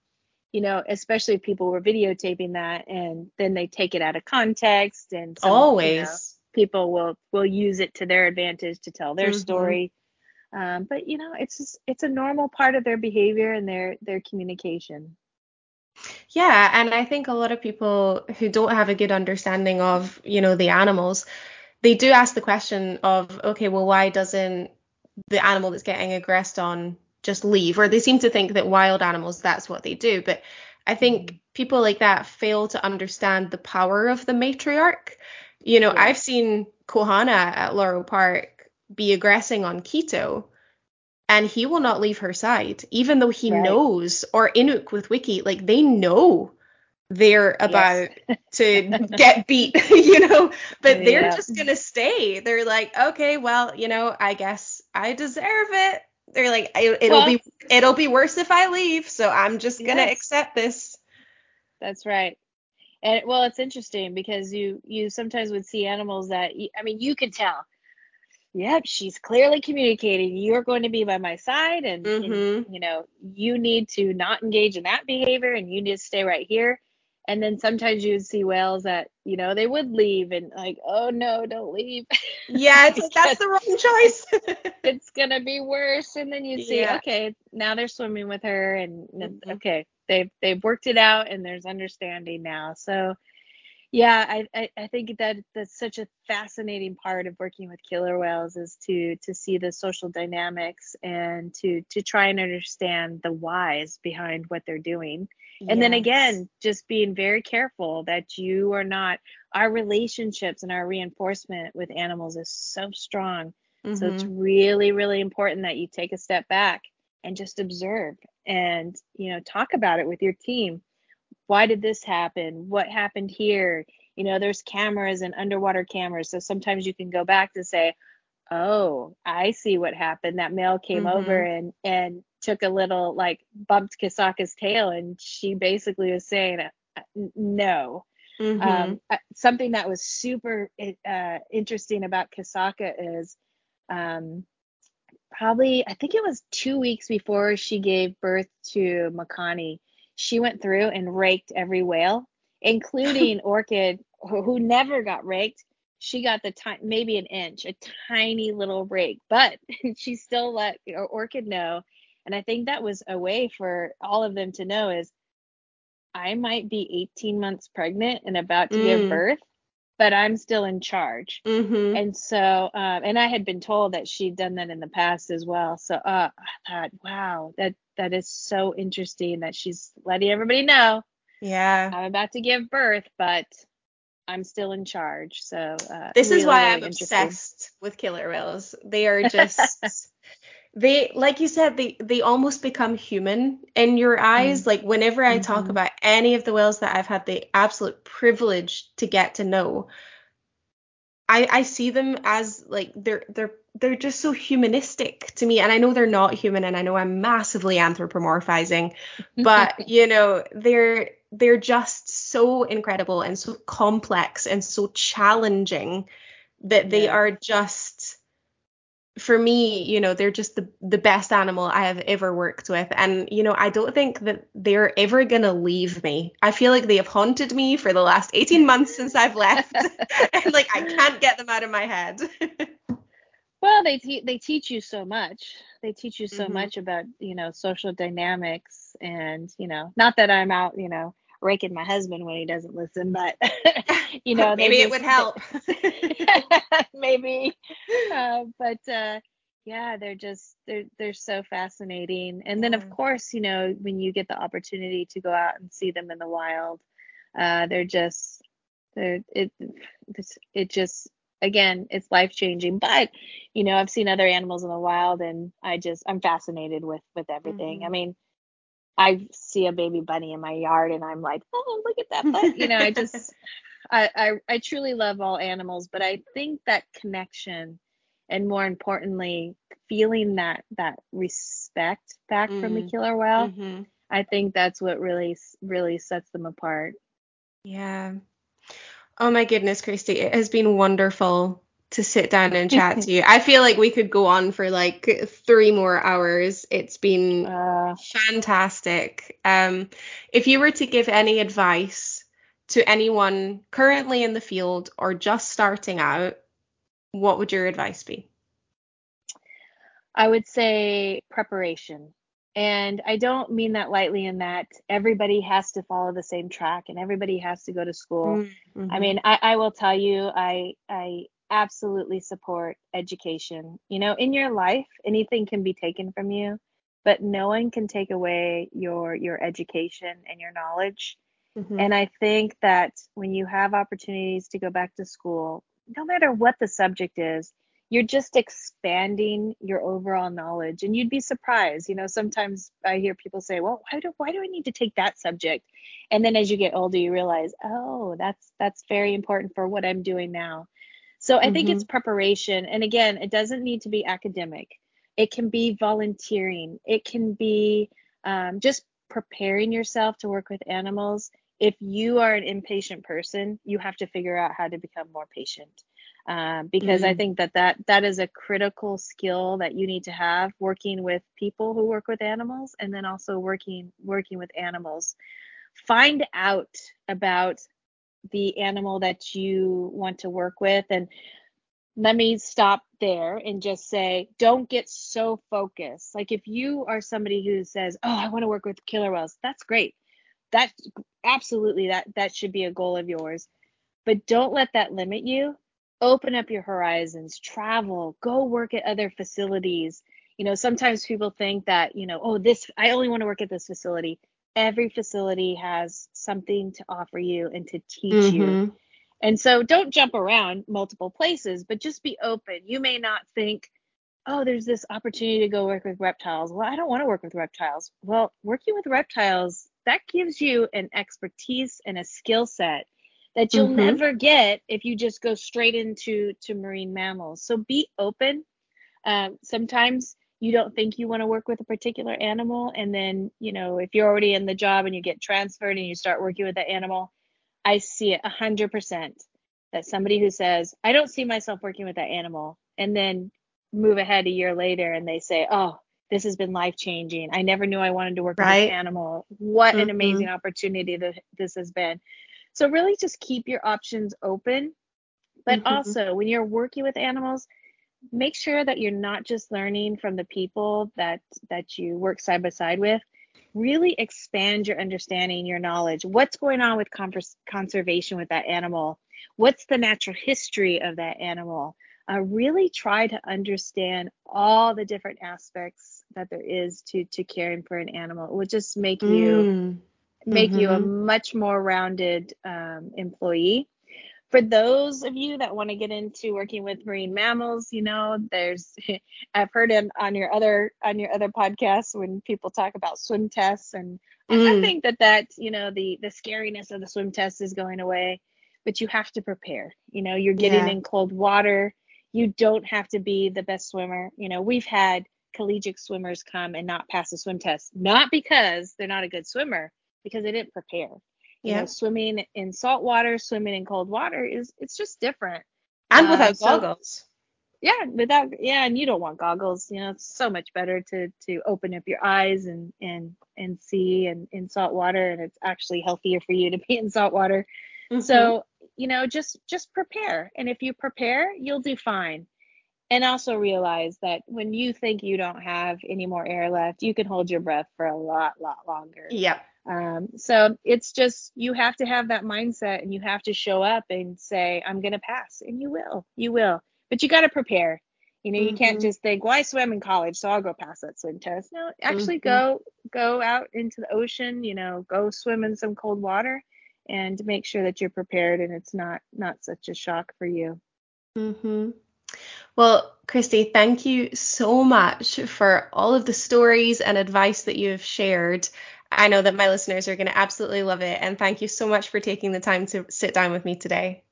you know, especially if people were videotaping that and then they take it out of context and always people will will use it to their advantage to tell their mm-hmm. story. Um, but you know, it's just, it's a normal part of their behavior and their their communication. Yeah, and I think a lot of people who don't have a good understanding of, you know, the animals, they do ask the question of, okay, well, why doesn't the animal that's getting aggressed on just leave? Or they seem to think that wild animals, that's what they do. But I think mm-hmm. people like that fail to understand the power of the matriarch. You know, yeah. I've seen Kohana at Loro Parque be aggressing on Keto and he will not leave her side, even though he right. knows, or Inouk with Wikie, like they know they're about yes. to get beat, you know, but they're just gonna stay. They're like, okay, well, you know, I guess I deserve it. They're like, it'll well, be it'll be worse if I leave, so I'm just gonna yes. accept this. That's right. And well, it's interesting because you you sometimes would see animals that I mean, you can tell yep, she's clearly communicating. You're going to be by my side, and, mm-hmm. and, you know, you need to not engage in that behavior, and you need to stay right here. And then sometimes you would see whales that, you know, they would leave and like, oh no, don't leave. Yeah, it's, that's the wrong choice. it's gonna be worse. And then you see, yeah. okay, now they're swimming with her, and mm-hmm. okay, they've they've worked it out, and there's understanding now. So yeah, I, I, I think that that's such a fascinating part of working with killer whales is to to see the social dynamics and to to try and understand the whys behind what they're doing. And yes. then again, just being very careful that you are not our relationships and our reinforcement with animals is so strong. Mm-hmm. So it's mm-hmm. really, really important that you take a step back and just observe and you know talk about it with your team why did this happen? What happened here? You know, there's cameras and underwater cameras. So sometimes you can go back to say, oh, I see what happened. That male came mm-hmm. over and and took a little like bumped Kasatka's tail, and she basically was saying, uh, no. Mm-hmm. Um, uh, something that was super uh, interesting about Kasatka is um, probably I think it was two weeks before she gave birth to Makani she went through and raked every whale including Orkid, who, who never got raked. She got the time, maybe an inch, a tiny little rake, but she still let Orkid know. And I think that was a way for all of them to know is I might be 18 months pregnant and about to mm. give birth, but I'm still in charge. Mm-hmm. And so, um, and I had been told that she'd done that in the past as well. So uh, I thought, wow, that that is so interesting that she's letting everybody know. Yeah, I'm about to give birth, but I'm still in charge. So uh, this really, is why really I'm obsessed with killer whales. They are just they like you said they they almost become human in your eyes mm like whenever i mm-hmm. talk about any of the whales that i've had the absolute privilege to get to know i i see them as like they're they're they're just so humanistic to me and i know they're not human and i know i'm massively anthropomorphizing but you know they're they're just so incredible and so complex and so challenging that they yeah. are just for me, you know, they're just the, the best animal I have ever worked with. And, you know, I don't think that they're ever going to leave me. I feel like they have haunted me for the last 18 months since I've left. and, like, I can't get them out of my head. well, they, te- they teach you so much. They teach you so mm-hmm. much about, you know, social dynamics. And, you know, not that I'm out, you know, raking my husband when he doesn't listen, but you know, maybe just, it would help. maybe, uh, but uh, yeah, they're just they're they're so fascinating. And then of course, you know, when you get the opportunity to go out and see them in the wild, uh, they're just they're it it just again it's life changing but you know i've seen other animals in the wild and i just i'm fascinated with with everything mm-hmm. i mean I see a baby bunny in my yard and I'm like, oh, look at that butt. You know, I just, I, I, I truly love all animals, but I think that connection and more importantly, feeling that, that respect back mm-hmm. from the mm-hmm. killer whale, mm-hmm. I think that's what really, really sets them apart. Yeah. Oh my goodness, Kristi, it has been wonderful to sit down and chat to you. I feel like we could go on for like three more hours. It's been uh, fantastic. Um, if you were to give any advice to anyone currently in the field or just starting out, what would your advice be? I would say preparation. And I don't mean that lightly in that everybody has to follow the same track and everybody has to go to school. Mm-hmm. I mean, I, I will tell you, I I absolutely support education. You know, in your life, anything can be taken from you, but no one can take away your your education and your knowledge. Mm-hmm. And I think that when you have opportunities to go back to school, no matter what the subject is, you're just expanding your overall knowledge and you'd be surprised you know sometimes i hear people say well why do why do i need to take that subject and then as you get older you realize oh that's that's very important for what i'm doing now so I mm-hmm. think it's mm-hmm. preparation. And again, it doesn't need to be academic, it can be volunteering, it can be um, just preparing yourself to work with animals. If you are an impatient person, you have to figure out how to become more patient. Um, because mm-hmm. I think that, that that is a critical skill that you need to have working with people who work with animals and then also working working with animals. Find out about the animal that you want to work with. And let me stop there and just say don't get so focused. Like if you are somebody who says oh i want to work with killer whales that's great. That's absolutely that that should be a goal of yours. But don't let that limit you. Open up your horizons travel go work at other facilities. You know sometimes people think that you know oh this i only want to work at this facility every facility has something to offer you and to teach mm-hmm. you. And so don't jump around multiple places, but just be open. You may not think, oh, there's this opportunity to go work with reptiles. Well, I don't want to work with reptiles. Well, working with reptiles, that gives you an expertise and a skill set that you'll mm-hmm. never get if you just go straight into to marine mammals. So be open. Um, sometimes you don't think you want to work with a particular animal and then you know if you're already in the job and you get transferred and you start working with that animal i see it 100% that somebody who says i don't see myself working with that animal and then move ahead a year later and they say oh this has been life changing i never knew i wanted to work right. with an animal what mm-hmm. an amazing opportunity that this has been So really just keep your options open. But mm-hmm. also when you're working with animals, make sure that you're not just learning from the people that that you work side by side with. Really expand your understanding, your knowledge. What's going on with converse, conservation with that animal? What's the natural history of that animal? Uh, really try to understand all the different aspects that there is to to caring for an animal. It will just make mm. you make mm-hmm. you a mm-hmm. much more rounded um, employee. For those of you that want to get into working with marine mammals, you know, there's I've heard it on your other on your other podcasts when people talk about swim tests, and mm. I think that that you know the the scariness of the swim test is going away, but you have to prepare. You know, you're getting yeah. in cold water. You don't have to be the best swimmer. You know, we've had collegiate swimmers come and not pass a swim test, not because they're not a good swimmer, because they didn't prepare. You yeah. know, swimming in salt water, swimming in cold water is it's just different. And without uh, so, goggles. Yeah, without yeah, and you don't want goggles. You know, it's so much better to to open up your eyes and and and see and in salt water, and it's actually healthier for you to be in salt water. Mm-hmm. So you know, just just prepare, and if you prepare, you'll do fine and also realize that when you think you don't have any more air left, you can hold your breath for a lot, lot longer. Yep. Um, so it's just you have to have that mindset and you have to show up and say, I'm gonna pass. And you will. You will. But you gotta prepare. You know, you mm-hmm. can't just think, well, I swam in college, so I'll go pass that swim test. No, actually mm-hmm. go go out into the ocean, you know, go swim in some cold water and make sure that you're prepared and it's not not such a shock for you. Mm-hmm. Well, Kristi, thank you so much for all of the stories and advice that you have shared. I know that my listeners are going to absolutely love it. And thank you so much for taking the time to sit down with me today.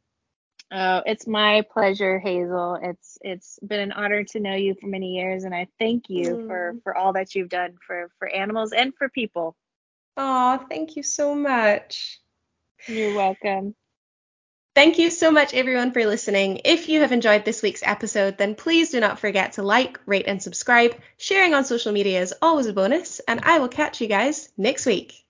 Oh, it's my pleasure, Hazel. It's it's been an honor to know you for many years, and I thank you mm. for for all that you've done for for animals and for people. Oh, thank you so much. You're welcome. Thank you so much, everyone, for listening. If you have enjoyed this week's episode, then please do not forget to like, rate, and subscribe. Sharing on social media is always a bonus, and I will catch you guys next week.